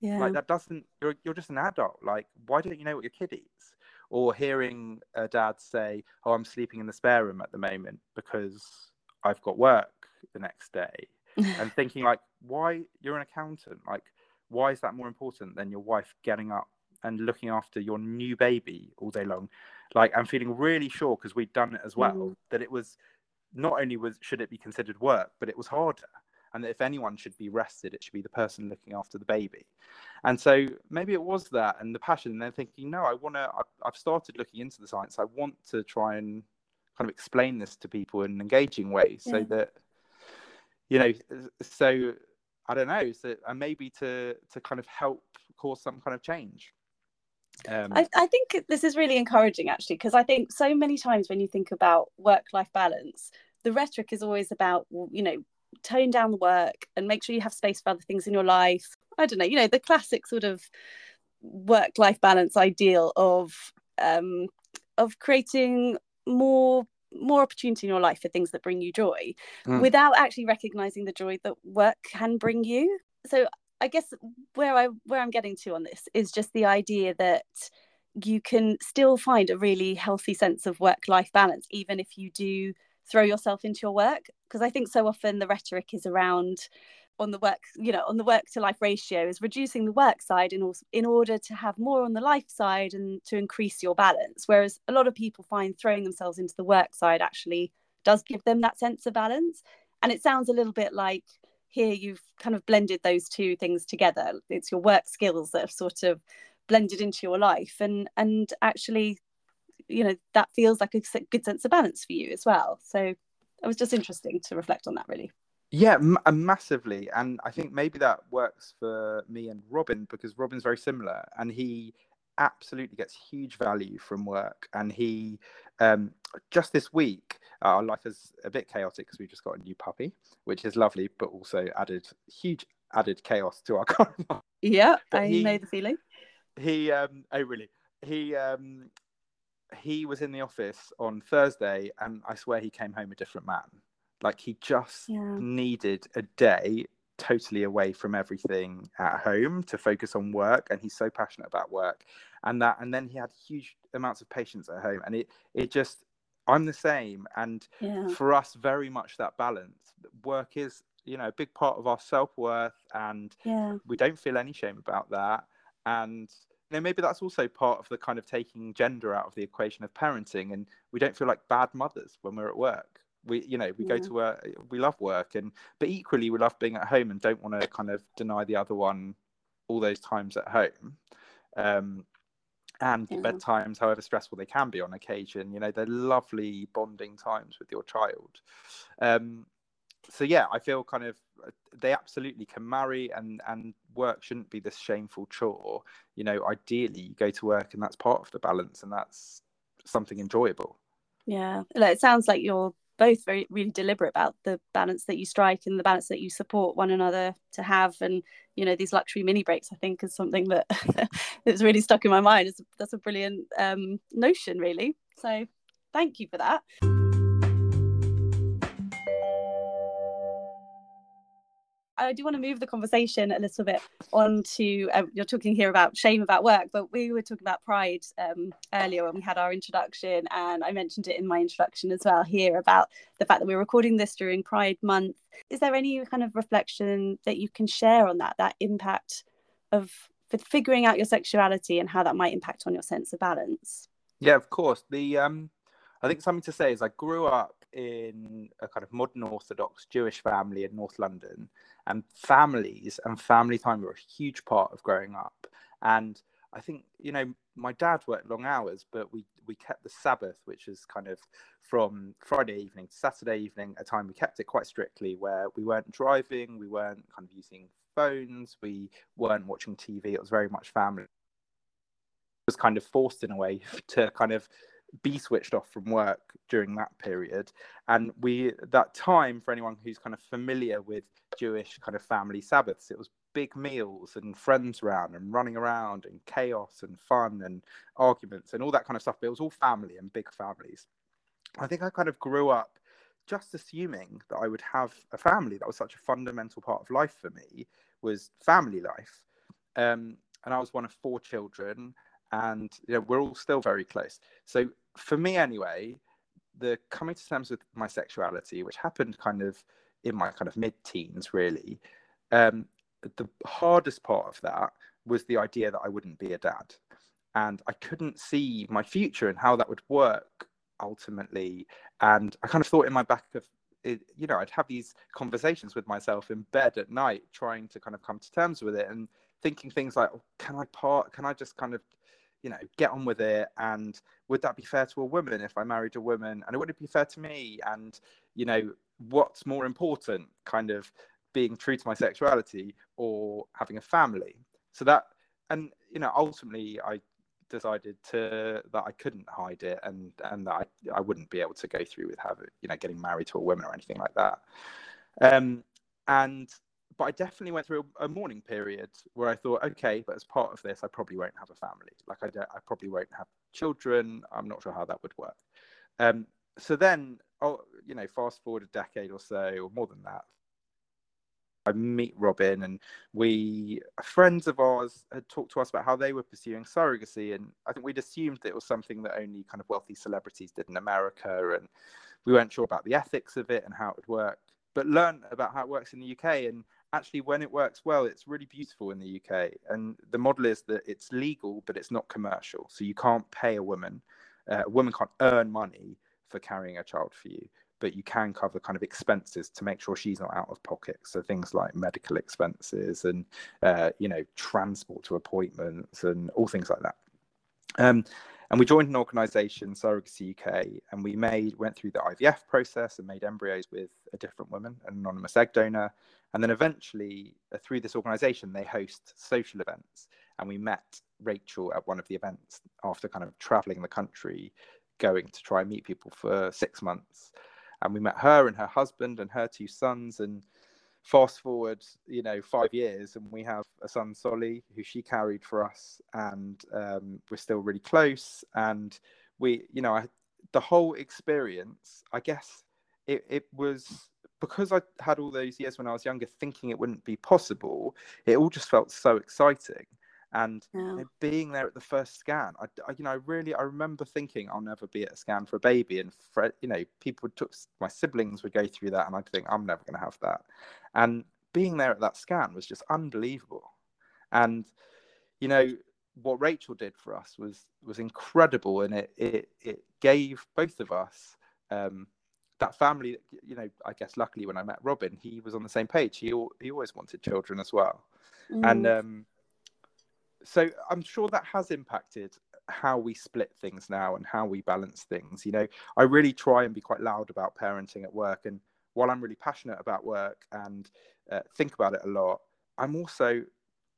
Yeah. Like that doesn't you're you're just an adult. Like why don't you know what your kid eats? Or hearing a dad say, "Oh, I'm sleeping in the spare room at the moment because I've got work the next day," and thinking like, "Why you're an accountant? Like, why is that more important than your wife getting up and looking after your new baby all day long?" Like, I'm feeling really sure because we'd done it as well mm. that it was not only was should it be considered work, but it was harder and that if anyone should be rested, it should be the person looking after the baby. And so maybe it was that and the passion. And then thinking, no, I want to. I've started looking into the science. I want to try and kind of explain this to people in an engaging way, yeah. so that you know. So I don't know. So and maybe to to kind of help cause some kind of change. Um, I, I, think this is really encouraging actually because I think so many times when you think about work life balance, the rhetoric is always about you know tone down the work and make sure you have space for other things in your life. I don't know, you know, the classic sort of work life balance ideal of um of creating more more opportunity in your life for things that bring you joy mm. without actually recognizing the joy that work can bring you. So I guess where I where I'm getting to on this is just the idea that you can still find a really healthy sense of work life balance even if you do throw yourself into your work because i think so often the rhetoric is around on the work you know on the work to life ratio is reducing the work side in, also, in order to have more on the life side and to increase your balance. Whereas a lot of people find throwing themselves into the work side actually does give them that sense of balance. And it sounds a little bit like here you've kind of blended those two things together. It's your work skills that have sort of blended into your life and and actually you know that feels like a good sense of balance for you as well. So it was just interesting to reflect on that really yeah, m- uh, massively, and I think maybe that works for me and Robin because Robin's very similar, and he absolutely gets huge value from work. And he um, just this week, uh, our life is a bit chaotic because we just got a new puppy, which is lovely, but also added huge added chaos to our [LAUGHS] car. Yeah, I he, know the feeling. He, um, oh really? He um, he was in the office on Thursday, and I swear he came home a different man. Like he just yeah. needed a day totally away from everything at home to focus on work and he's so passionate about work and that and then he had huge amounts of patience at home and it it just i'm the same and yeah. for us very much that balance work is you know a big part of our self-worth and yeah. we don't feel any shame about that and you know maybe that's also part of the kind of taking gender out of the equation of parenting and we don't feel like bad mothers when we're at work we you know we yeah. go to work we love work and but equally we love being at home and don't want to kind of deny the other one all those times at home um and yeah. bedtimes however stressful they can be on occasion you know they're lovely bonding times with your child um so yeah i feel kind of uh, they absolutely can marry and and work shouldn't be this shameful chore you know ideally you go to work and that's part of the balance and that's something enjoyable yeah it sounds like you're both very really deliberate about the balance that you strike and the balance that you support one another to have. And you know these luxury mini breaks i think is something that [LAUGHS] that is really stuck in my mind. It's, that's a brilliant um, notion really. So thank you for that I do want to move the conversation a little bit on to uh, you're talking here about shame about work, but we were talking about pride um, earlier when we had our introduction, and I mentioned it in my introduction as well here about the fact that we're recording this during Pride Month. Is there any kind of reflection that you can share on that, that impact of figuring out your sexuality and how that might impact on your sense of balance? Yeah, of course. The um, I think something to say is I grew up in a kind of modern Orthodox Jewish family in North London, and families and family time were a huge part of growing up. And I think you know my dad worked long hours, but we we kept the Sabbath, which is kind of from Friday evening to Saturday evening, a time we kept it quite strictly, where we weren't driving, we weren't kind of using phones, we weren't watching TV. It was very much family. It was kind of forced in a way [LAUGHS] to kind of be switched off from work during that period. And we that time for anyone who's kind of familiar with jewish kind of family sabbaths it was big meals and friends around and running around and chaos and fun and arguments and all that kind of stuff. But it was all family and big families. I think i kind of grew up just assuming that i would have a family. That was such a fundamental part of life for me was family life. Um, and i was one of four children and you know, we're all still very close. So for me anyway, the coming to terms with my sexuality, which happened kind of in my kind of mid teens, really, um, the hardest part of that was the idea that I wouldn't be a dad. And I couldn't see my future and how that would work ultimately. And I kind of thought in my back of it, you know, I'd have these conversations with myself in bed at night, trying to kind of come to terms with it and thinking things like, oh, can I part? Can I just kind of you know, get on with it. And would that be fair to a woman if I married a woman? And would it be fair to me? And, you know, what's more important, kind of being true to my sexuality or having a family? So that, and, you know, ultimately I decided to that I couldn't hide it and and that I, I wouldn't be able to go through with having you know getting married to a woman or anything like that um and but I definitely went through a, a, mourning period where I thought, okay, but as part of this, I probably won't have a family. Like I, I probably won't have children. I'm not sure how that would work. Um, so then, oh, you know, fast forward a decade or so, or more than that, I meet Robin, and we friends of ours had talked to us about how they were pursuing surrogacy, and I think we'd assumed that it was something that only kind of wealthy celebrities did in America, and we weren't sure about the ethics of it and how it would work. But learned about how it works in the UK, and actually when it works well it's really beautiful in the uk and the model is that it's legal but it's not commercial. So you can't pay a woman uh, a woman can't earn money for carrying a child for you but you can cover kind of expenses to make sure she's not out of pocket. So things like medical expenses and uh, you know transport to appointments and all things like that. Um, and we joined an organization, Surrogacy UK, and we made went through the IVF process and made embryos with a different woman, an anonymous egg donor. And then eventually, uh, through this organization, they host social events. And we met Rachel at one of the events after kind of traveling the country, going to try and meet people for six months. And we met her and her husband and her two sons. And fast forward, you know, five years, and we have a son, Solly, who she carried for us, and um, we're still really close. And we, you know, I, the whole experience, I guess, it, it was because I had all those years when I was younger, thinking it wouldn't be possible. It all just felt so exciting and yeah. being there at the first scan I, I, you know I really i remember thinking i'll never be at a scan for a baby and for, you know people took my siblings would go through that and i'd think i'm never going to have that and being there at that scan was just unbelievable and you know what rachel did for us was was incredible and it it, it gave both of us um, that family you know i guess luckily when i met robin he was on the same page he, he always wanted children as well mm. and um, so I'm sure that has impacted how we split things now and how we balance things. You know, I really try and be quite loud about parenting at work, and while I'm really passionate about work and uh, think about it a lot, I'm also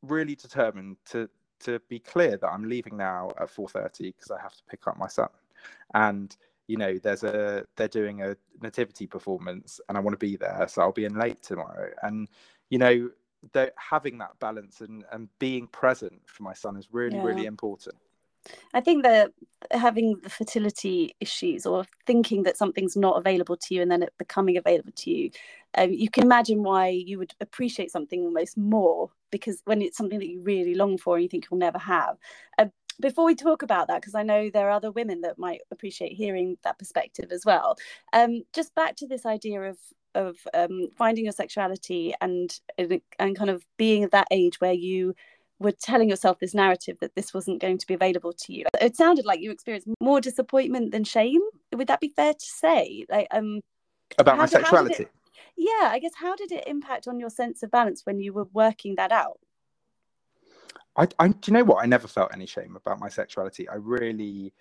really determined to to be clear that I'm leaving now at 4:30 because I have to pick up my son, and you know there's a they're doing a nativity performance and I want to be there, so I'll be in late tomorrow, and you know having that balance and, and being present for my son is really, yeah. really important. I think that having the fertility issues or thinking that something's not available to you and then it becoming available to you, um, you can imagine why you would appreciate something almost more because when it's something that you really long for and you think you'll never have. Uh, before we talk about that, because I know there are other women that might appreciate hearing that perspective as well. Um, just back to this idea of of um, finding your sexuality and and kind of being at that age where you were telling yourself this narrative that this wasn't going to be available to you. It sounded like you experienced more disappointment than shame. Would that be fair to say? Like um about my did, sexuality. It, yeah, I guess how did it impact on your sense of balance when you were working that out? I, I do you know what? I never felt any shame about my sexuality. I really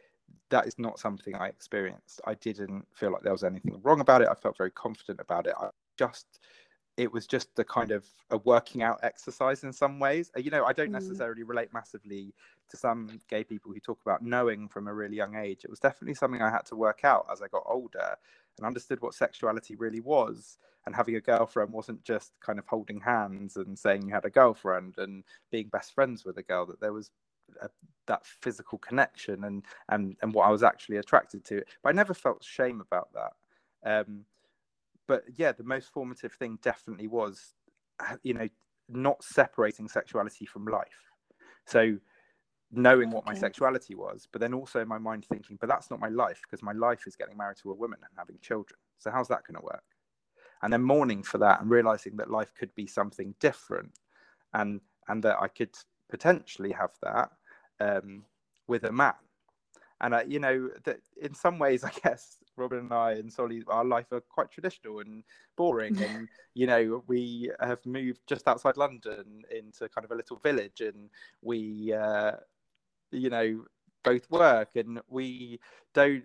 that is not something I experienced. I didn't feel like there was anything wrong about it. I felt very confident about it. I just it was just a kind of a working out exercise in some ways. Uh, you know, I don't mm. necessarily relate massively to some gay people who talk about knowing from a really young age. It was definitely something I had to work out as I got older and understood what sexuality really was. And having a girlfriend wasn't just kind of holding hands and saying you had a girlfriend and being best friends with a girl, that there was a, that physical connection and and and what I was actually attracted to. But I never felt shame about that. Um, but yeah, the most formative thing definitely was, uh, you know, not separating sexuality from life. So knowing what my sexuality was, but then also in my mind thinking, but that's not my life because my life is getting married to a woman and having children. So how's that going to work? And then mourning for that and realizing that life could be something different, and and that I could potentially have that um, with a man. And uh, you know that in some ways, [LAUGHS] I guess Robin and I and Solly, our life are quite traditional and boring. and [LAUGHS] you know, we have moved just outside London into kind of a little village, and we, uh, you know, both work, and we don't.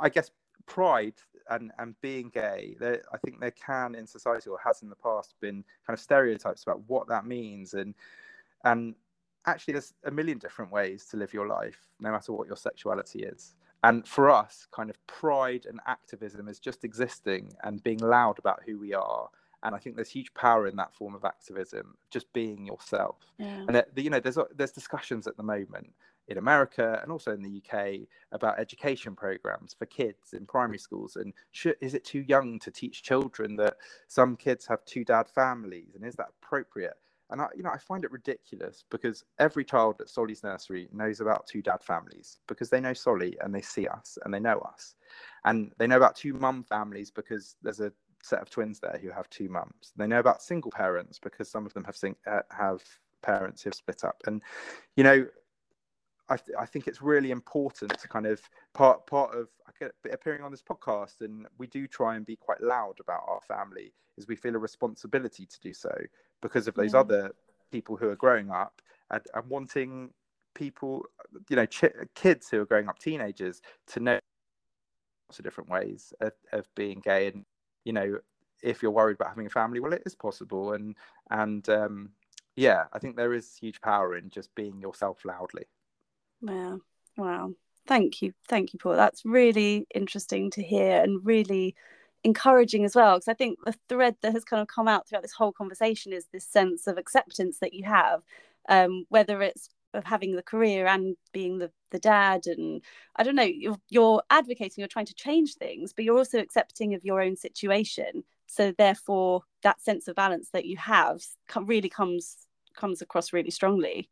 I guess pride and and being gay there i think there can in society or has in the past been kind of stereotypes about what that means and and actually there's a million different ways to live your life no matter what your sexuality is and for us kind of pride and activism is just existing and being loud about who we are and i think there's huge power in that form of activism just being yourself yeah. and you know there's there's discussions at the moment in America and also in the UK about education programs for kids in primary schools. And should, is it too young to teach children that some kids have two dad families? And is that appropriate? And I, you know, I find it ridiculous because every child at Solly's nursery knows about two dad families because they know Solly and they see us and they know us, and they know about two mum families because there's a set of twins there who have two mums. They know about single parents because some of them have sing- uh, have parents who've split up. And you know, I, th- I think it's really important to kind of part part of appearing on this podcast, and we do try and be quite loud about our family. Is we feel a responsibility to do so because of those yeah. other people who are growing up and, and wanting people, you know, ch- kids who are growing up, teenagers, to know lots of different ways of, of being gay and you know if you're worried about having a family well it is possible and and um yeah i think there is huge power in just being yourself loudly wow wow. Thank you. Thank you paul. That's really interesting to hear and really encouraging as well because i think the thread that has kind of come out throughout this whole conversation is this sense of acceptance that you have um, whether it's of having the career and being the, the dad and i don't know you're, you're advocating you're trying to change things but you're also accepting of your own situation. So therefore that sense of balance that you have really comes comes across really strongly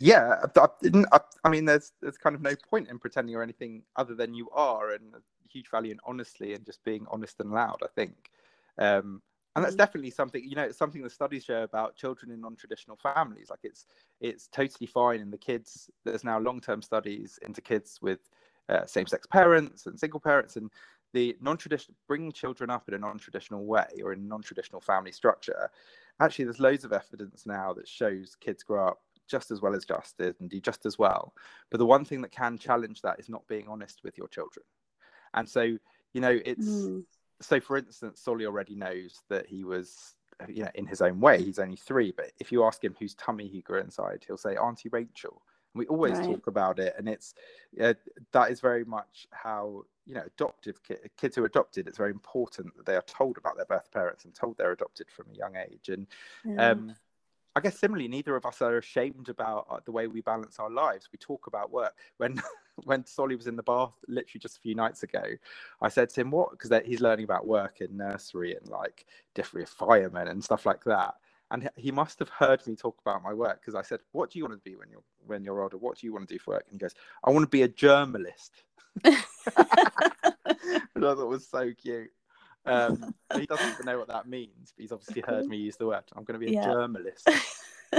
yeah I, I, I, mean there's there's kind of no point in pretending or anything other than you are and huge value in honestly and just being honest and loud i think. Um, and that's mm. definitely something you know it's something the studies show about children in non-traditional families. Like it's it's totally fine in the kids there's now long-term studies into kids with uh, same-sex parents and single parents and the non-traditional bringing children up in a non-traditional way or in non-traditional family structure. Actually there's loads of evidence now that shows kids grow up just as well as Justin and do just as well but the one thing that can challenge that is not being honest with your children and so you know it's mm so for instance, Solly already knows that he was, you know, in his own way, he's only three. But if you ask him whose tummy he grew inside, he'll say Auntie Rachel. And we always right. talk about it, and it's uh, that is very much how you know adoptive ki- kids who are adopted. It's very important that they are told about their birth parents and told they're adopted from a young age. And yeah. um, I guess similarly, neither of us are ashamed about uh, the way we balance our lives. We talk about work. When [LAUGHS] when Solly was in the bath, literally just a few nights ago, I said to him, "What?" Because he's learning about work in nursery and like different firemen and stuff like that. And he must have heard me talk about my work because I said, "What do you want to be when you're when you're older? What do you want to do for work?" And he goes, "I want to be a journalist." [LAUGHS] [LAUGHS] Which I thought was so cute. Um, [LAUGHS] he doesn't even know what that means, but he's obviously heard me use the word. I'm going to be a yeah. journalist. [LAUGHS]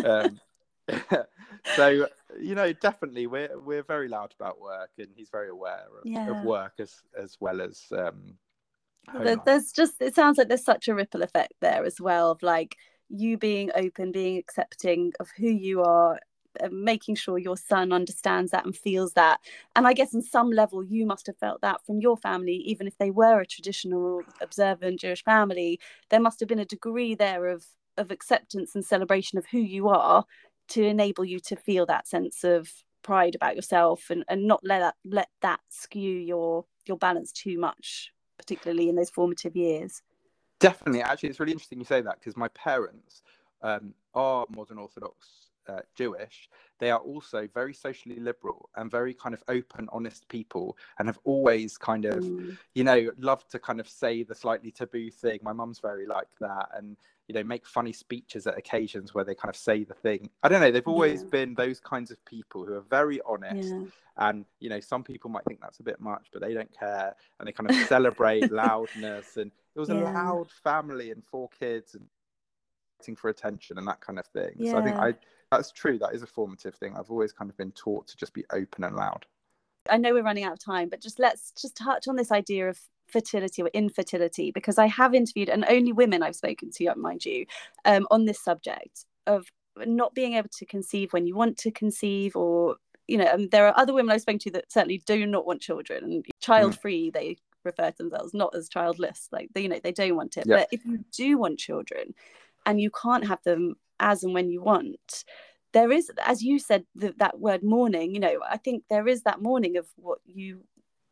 Um, [LAUGHS] so you know, definitely, we're we're very loud about work, and he's very aware of, yeah. of work as as well as. Um, there's just it sounds like there's such a ripple effect there as well of like you being open, being accepting of who you are making sure your son understands that and feels that. And i guess in some level you must have felt that from your family even if they were a traditional observant jewish family there must have been a degree there of of acceptance and celebration of who you are to enable you to feel that sense of pride about yourself and, and not let that let that skew your your balance too much particularly in those formative years. Definitely. Actually it's really interesting you say that because my parents um, are modern orthodox uh, Jewish, they are also very socially liberal and very kind of open, honest people, and have always kind of, mm. you know, loved to kind of say the slightly taboo thing. My mum's very like that, and you know, make funny speeches at occasions where they kind of say the thing. I don't know. They've always yeah. been those kinds of people who are very honest, yeah. and you know, some people might think that's a bit much, but they don't care, and they kind of celebrate [LAUGHS] loudness. And it was yeah. a loud family and four kids and for attention and that kind of thing. So I think I that's true. That is a formative thing. I've always kind of been taught to just be open and loud. I know we're running out of time, but just let's just touch on this idea of fertility or infertility because I have interviewed and only women I've spoken to, mind you, um, on this subject of not being able to conceive when you want to conceive or you know um, there are other women I've spoken to that certainly do not want children and child free mm. they refer to themselves not as childless like they, you know they don't want it but if you do want children and you can't have them as and when you want. There is as you said the, that word mourning you know i think there is that mourning of what you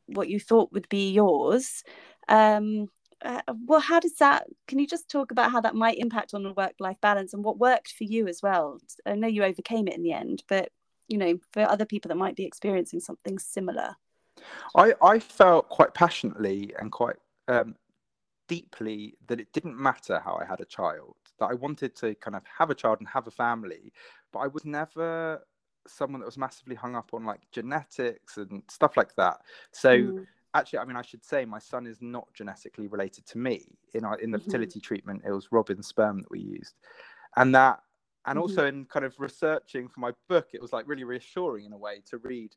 what you thought would be yours. Um uh, well how does that can you just talk about how that might impact on the work life balance and what worked for you as well? I know you overcame it in the end but you know for other people that might be experiencing something similar. I i felt quite passionately and quite um, deeply that it didn't matter how i had a child that I wanted to kind of have a child and have a family, but I was never someone that was massively hung up on like genetics and stuff like that. So mm. actually, I mean, I should say my son is not genetically related to me. In our in the mm-hmm. fertility treatment, it was Robin's sperm that we used, and that, and mm-hmm. also in kind of researching for my book, it was like really reassuring in a way to read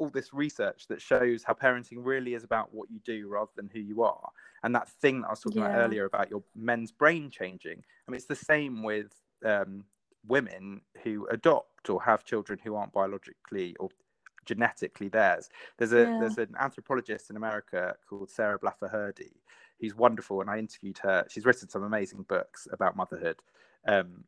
all this research that shows how parenting really is about what you do rather than who you are. And that thing that I was talking yeah. about earlier about your men's brain changing. I mean, it's the same with um, women who adopt or have children who aren't biologically or genetically theirs. There's a yeah. there's an anthropologist in America called Sarah Blaffer Hrdy, who's wonderful, and I interviewed her. She's written some amazing books about motherhood, um,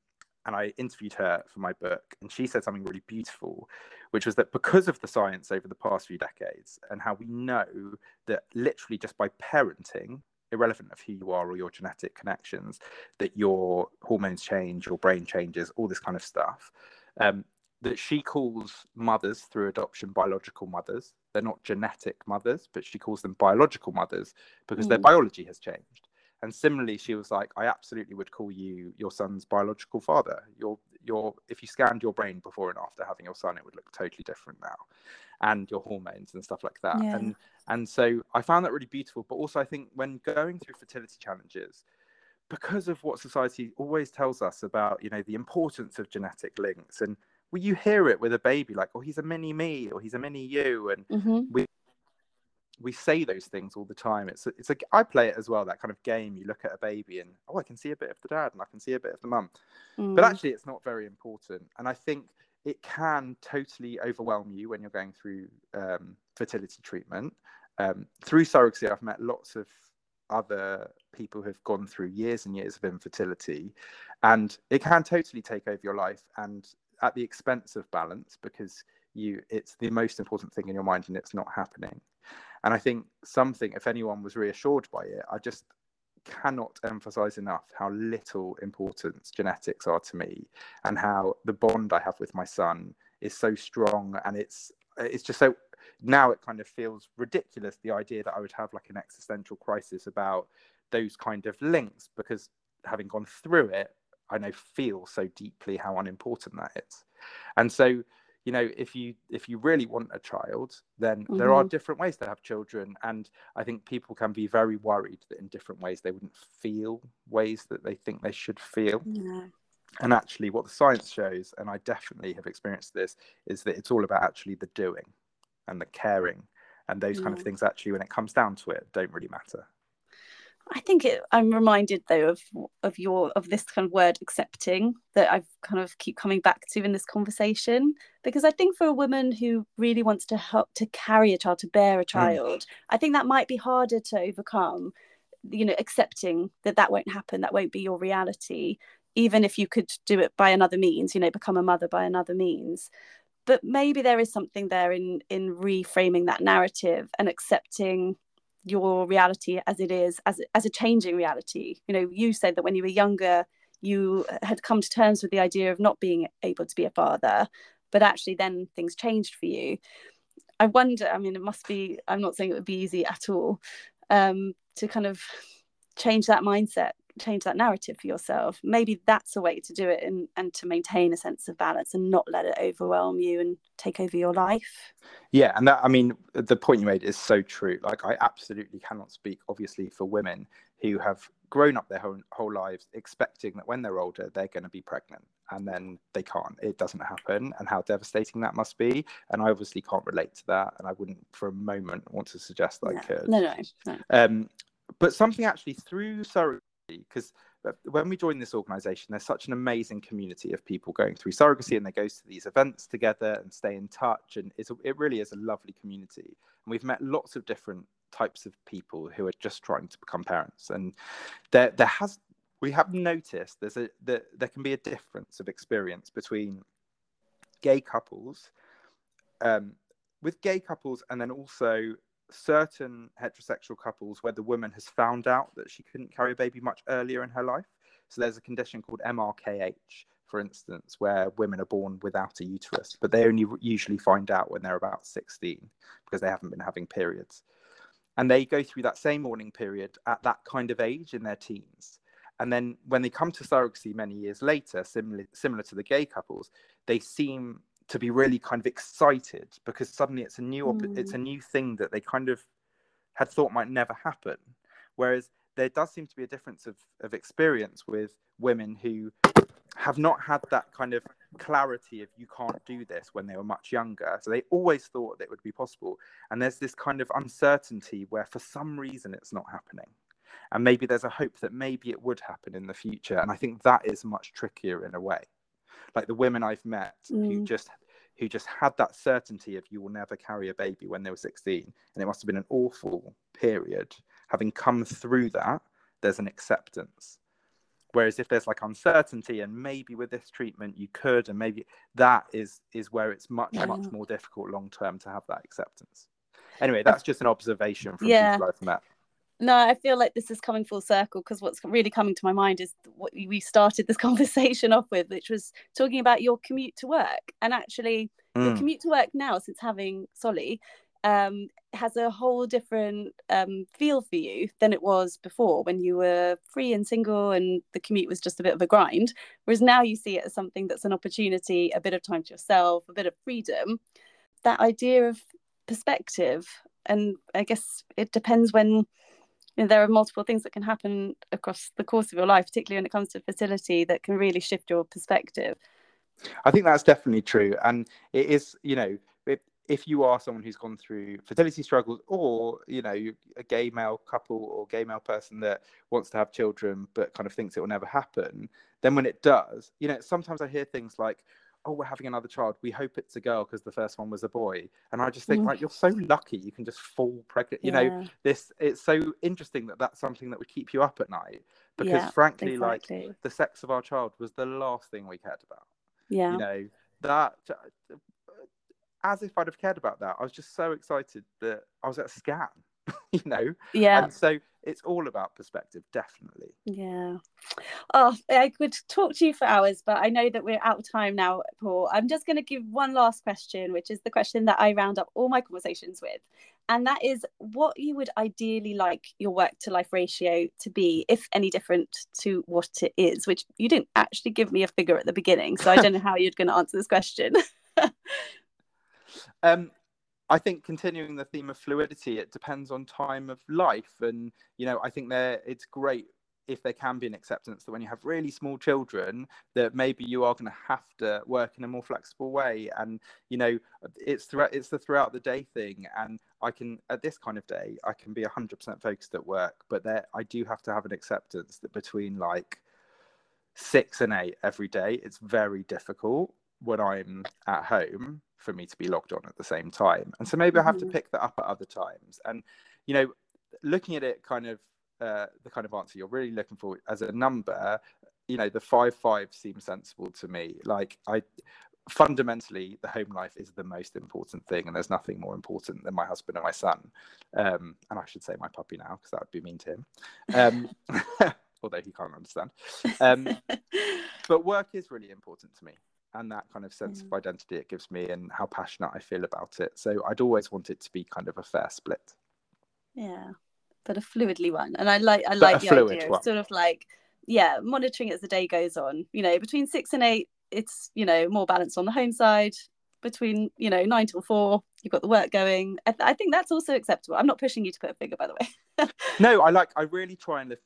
and I interviewed her for my book, and she said something really beautiful, which was that because of the science over the past few decades and how we know that literally just by parenting irrelevant of who you are or your genetic connections, that your hormones change, your brain changes, all this kind of stuff. Um, that she calls mothers through adoption biological mothers. They're not genetic mothers, but she calls them biological mothers because mm. their biology has changed. And similarly, she was like, I absolutely would call you your son's biological father. Your your if you scanned your brain before and after having your son, it would look totally different now. And your hormones and stuff like that. Yeah. And and so I found that really beautiful. But also I think when going through fertility challenges, because of what society always tells us about, you know, the importance of genetic links and well, you hear it with a baby, like, oh, he's a mini me or he's a mini you. And mm-hmm. we we say those things all the time. It's a, it's a I play it as well. That kind of game. You look at a baby and oh, I can see a bit of the dad and I can see a bit of the mum, mm. but actually, it's not very important. And I think it can totally overwhelm you when you're going through um, fertility treatment. Um, through surrogacy, I've met lots of other people who've gone through years and years of infertility, and it can totally take over your life and at the expense of balance because you it's the most important thing in your mind and it's not happening and I think something, if anyone was reassured by it, I just cannot emphasize enough how little importance genetics are to me and how the bond I have with my son is so strong and it's it's just so now it kind of feels ridiculous the idea that I would have like an existential crisis about those kind of links because having gone through it I know feel so deeply how unimportant that is. And so you know if you if you really want a child then mm-hmm. there are mm-hmm. different ways to have children and i think people can be very worried that in different ways they wouldn't feel ways that they think they should feel yeah. and actually what the science shows and i definitely have experienced this is that it's all about actually the doing and the caring and those yeah. kind of things actually when it comes down to it don't really matter I think it, I'm reminded though of of your of this kind of word accepting that I've kind of keep coming back to in this conversation because I think for a woman who really wants to help to carry a child to bear a mm. child, mm. I think that might be harder to overcome. You know, accepting that that won't happen, that won't be your reality, even if you could do it by another means. You know, become a mother by another means. But maybe there is something there in in reframing that narrative and accepting your reality as it is as as a changing reality. You know you said that when you were younger you had come to terms with the idea of not being able to be a father but actually then things changed for you. I wonder i mean it must be i'm not saying it would be easy at all um, to kind of change that mindset change that narrative for yourself. Maybe that's a way to do it and and to maintain a sense of balance and not let it overwhelm you and take over your life. Yeah and that i mean the point you made is so true. Like i absolutely cannot speak obviously for women who have grown up their whole, whole lives expecting that when they're older they're going to be pregnant and then they can't. It doesn't happen and how devastating that must be. And i obviously can't relate to that and i wouldn't for a moment want to suggest that no. i could. No no, no. Um, but something actually through surrogate because when we join this organization there's such an amazing community of people going through surrogacy and they go to these events together and stay in touch and a, it really is a lovely community. And we've met lots of different types of people who are just trying to become parents and there there has we have noticed there's a there, there can be a difference of experience between gay couples um, with gay couples and then also certain heterosexual couples where the woman has found out that she couldn't carry a baby much earlier in her life. So there's a condition called MRKH, for instance, where women are born without a uterus, but they only usually find out when they're about 16 because they haven't been having periods. And they go through that same mourning period at that kind of age in their teens. And then when they come to surrogacy many years later, similar, similar to the gay couples, they seem to be really kind of excited because suddenly it's a new op- mm. it's a new thing that they kind of had thought might never happen. Whereas there does seem to be a difference of, of experience with women who have not had that kind of clarity of you can't do this when they were much younger. So they always thought that it would be possible. And there's this kind of uncertainty where for some reason it's not happening. And maybe there's a hope that maybe it would happen in the future. And I think that is much trickier in a way. Like the women I've met mm. who just who just had that certainty of you will never carry a baby when they were 16. And it must have been an awful period. Having come through that, there's an acceptance whereas if there's like uncertainty and maybe with this treatment you could and maybe that is is where it's much yeah. much more difficult long term to have that acceptance anyway that's just an observation from yeah. people i've met no i feel like this is coming full circle because what's really coming to my mind is what we started this [LAUGHS] conversation off with which was talking about your commute to work and actually mm. your commute to work now since having solly um, has a whole different um, feel for you than it was before when you were free and single and the commute was just a bit of a grind. Whereas now you see it as something that's an opportunity, a bit of time to yourself, a bit of freedom. That idea of perspective, and I guess it depends when you know, there are multiple things that can happen across the course of your life, particularly when it comes to fertility, that can really shift your perspective. I think that's definitely true. And it is, you know, if you are someone who's gone through fertility struggles or you know a gay male couple or gay male person that wants to have children but kind of thinks it will never happen then when it does you know sometimes i hear things like oh we're having another child we hope it's a girl because the first one was a boy and i just think mm. like you're so lucky you can just fall pregnant you know this it's so interesting that that's something that would keep you up at night because yeah, frankly exactly. like the sex of our child was the last thing we cared about yeah you know that as if I'd have cared about that. I was just so excited that I was at a scan, [LAUGHS] you know? Yeah. And so it's all about perspective, definitely. Yeah. Oh, I could talk to you for hours, but I know that we're out of time now, Paul. I'm just going to give one last question, which is the question that I round up all my conversations with. And that is what you would ideally like your work to life ratio to be, if any different to what it is, which you didn't actually give me a figure at the beginning. So I don't know [LAUGHS] how you're going to answer this question. [LAUGHS] Um, I think continuing the theme of fluidity, it depends on time of life, and you know, I think there it's great if there can be an acceptance that when you have really small children that maybe you are going to have to work in a more flexible way. And you know it's throughout it's the throughout the day thing. And i can at this kind of day i can be 100% focused at work. But there i do have to have an acceptance that between like six and eight every day it's very difficult when i'm at home for me to be logged on at the same time. And so maybe mm-hmm. I have to mm-hmm. pick that up at other times. And, you know, looking at it kind of uh, the kind of answer you're really looking for as a number, you know, the five five seems sensible to me. Like I fundamentally the home life is the most important thing and there's nothing more important than my husband and my son um, and i should say my puppy now because that would be mean to him um, [LAUGHS] although he can't understand um, [LAUGHS] but work is really important to me and that kind of sense mm. of identity it gives me and how passionate I feel about it. So I'd always want it to be kind of a fair split. Yeah, but a fluidly one. And I like I like the idea of sort of like yeah, monitoring as the day goes on. You know, between six and eight, it's you know more balanced on the home side. Between you know nine till four, you've got the work going. I, th- I think that's also acceptable. I'm not pushing you to put a figure, by the way. [LAUGHS] no, I like. I really try and live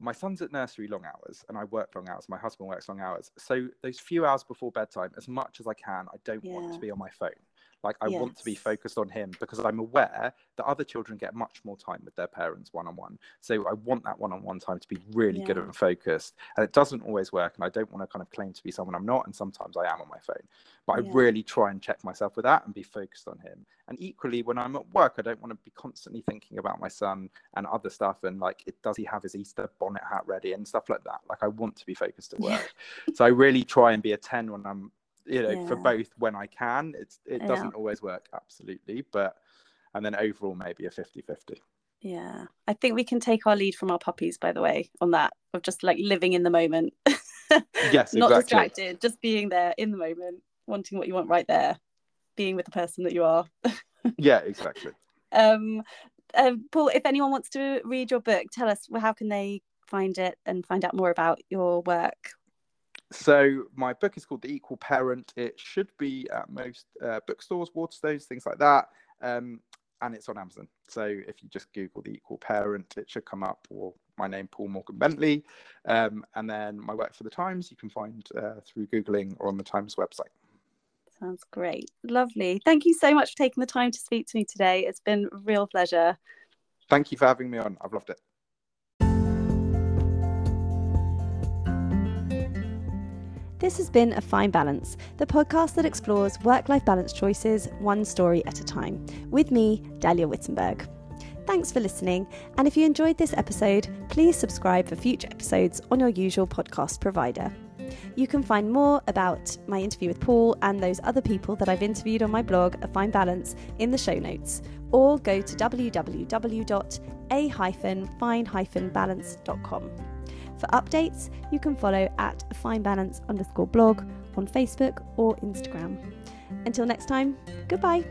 my son's at nursery long hours and I work long hours. My husband works long hours. So those few hours before bedtime, as much as I can, I don't yeah. want to be on my phone. Like I yes. want to be focused on him because I'm aware that other children get much more time with their parents one on one. So I want that one on one time to be really yeah. good and focused. And it doesn't always work. And I don't want to kind of claim to be someone I'm not. And sometimes I am on my phone. But yeah. I really try and check myself with that and be focused on him. And equally, when I'm at work, I don't want to be constantly thinking about my son and other stuff. And like, it, does he have his Easter bonnet hat ready and stuff like that? Like, I want to be focused at work. [LAUGHS] so I really try and be a 10 when I'm you know, yeah. for both when I can. It's it doesn't always work absolutely, but and then overall maybe a 50-50. Yeah. I think we can take our lead from our puppies, by the way, on that of just like living in the moment. [LAUGHS] yes, not distracted, just being there in the moment, wanting what you want right there, being with the person that you are. [LAUGHS] yeah, exactly. Um, um, Paul, if anyone wants to read your book, tell us well, how can they find it and find out more about your work? So my book is called The Equal Parent. It should be at most uh, bookstores, Waterstones, things like that. Um, and it's on Amazon. So if you just Google the Equal Parent, it should come up, or my name, Paul Morgan Bentley. Um, and then my work for the Times, you can find uh, through Googling or on the Times website. Sounds great. Lovely. Thank you so much for taking the time to speak to me today. It's been a real pleasure. Thank you for having me on. I've loved it. This has been A Fine Balance, the podcast that explores work life balance choices one story at a time, with me, Dahlia Wittenberg. Thanks for listening, and if you enjoyed this episode, please subscribe for future episodes on your usual podcast provider. You can find more about my interview with Paul and those other people that I've interviewed on my blog, A Fine Balance, in the show notes, or go to www.a-fine-balance.com. For updates, you can follow at finebalance underscore blog on Facebook or Instagram. Until next time, goodbye.